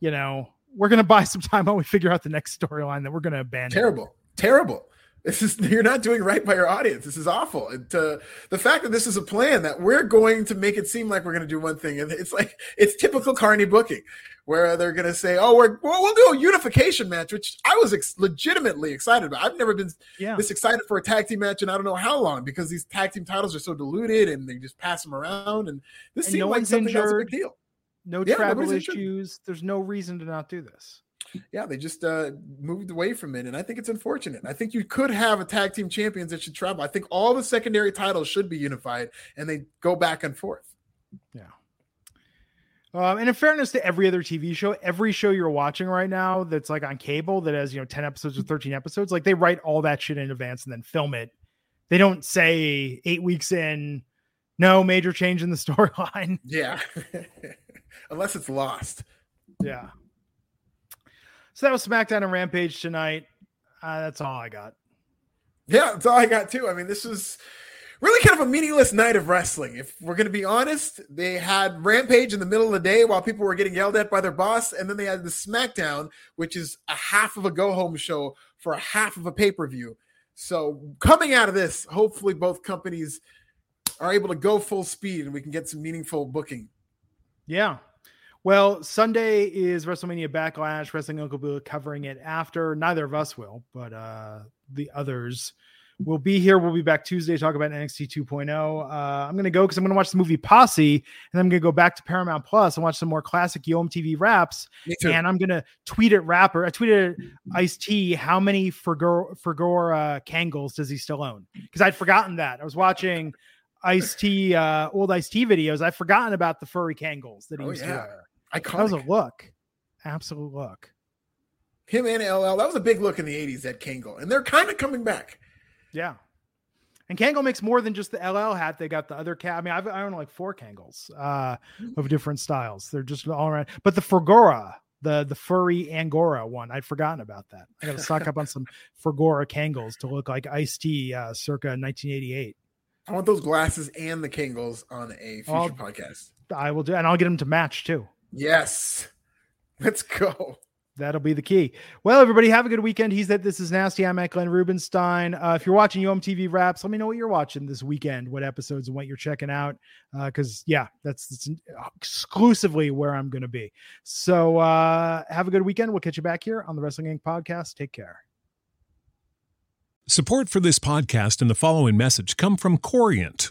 you know, we're going to buy some time while we figure out the next storyline that we're going to abandon. Terrible. Terrible. This is you're not doing right by your audience. This is awful. And uh, the fact that this is a plan that we're going to make it seem like we're going to do one thing, and it's like it's typical Carney booking, where they're going to say, "Oh, we're well, we'll do a unification match," which I was ex- legitimately excited about. I've never been yeah. this excited for a tag team match, and I don't know how long because these tag team titles are so diluted and they just pass them around, and this and seemed no like something injured. that's a big deal no yeah, travel issues. There's no reason to not do this. Yeah, they just uh, moved away from it, and I think it's unfortunate. I think you could have a tag team champions that should travel. I think all the secondary titles should be unified, and they go back and forth. Yeah. Um, and in fairness to every other TV show, every show you're watching right now that's like on cable that has you know 10 episodes or 13 episodes, like they write all that shit in advance and then film it. They don't say eight weeks in, no major change in the storyline. Yeah. unless it's lost. Yeah. So that was SmackDown and Rampage tonight. Uh, that's all I got. Yeah, that's all I got too. I mean, this was really kind of a meaningless night of wrestling. If we're going to be honest, they had Rampage in the middle of the day while people were getting yelled at by their boss, and then they had the SmackDown, which is a half of a go home show for a half of a pay per view. So coming out of this, hopefully both companies are able to go full speed and we can get some meaningful booking. Yeah, well, Sunday is WrestleMania Backlash. Wrestling Uncle Bill covering it after. Neither of us will, but uh, the others We'll be here. We'll be back Tuesday to talk about NXT 2.0. Uh, I'm going to go because I'm going to watch the movie Posse, and I'm going to go back to Paramount Plus and watch some more classic Yo MTV raps. And I'm going to tweet at rapper. I tweeted Ice T how many Furgora, Furgora Kangols does he still own? Because I'd forgotten that. I was watching Ice T uh, old Ice T videos. I've forgotten about the furry Kangols that he oh, used yeah. to wear. Iconic. That was a look, absolute look. Him and LL. That was a big look in the '80s at Kangol, and they're kind of coming back. Yeah. And Kangol makes more than just the LL hat. They got the other cat. I mean, I've, I own like four Kangols uh, of different styles. They're just all around. But the Furgora, the the furry Angora one, I'd forgotten about that. I got to stock up on some Furgora Kangols to look like Ice T uh, circa 1988. I want those glasses and the Kangols on a future I'll, podcast. I will do, and I'll get them to match too. Yes, let's go. That'll be the key. Well, everybody, have a good weekend. He's that this is nasty. I'm at Glenn Rubenstein. Uh, if you're watching Yo MTV Raps, let me know what you're watching this weekend, what episodes and what you're checking out. Because uh, yeah, that's, that's, exclusively where I'm going to be. So uh, have a good weekend. We'll catch you back here on the Wrestling Inc. podcast. Take care. Support for this podcast and the following message come from Corient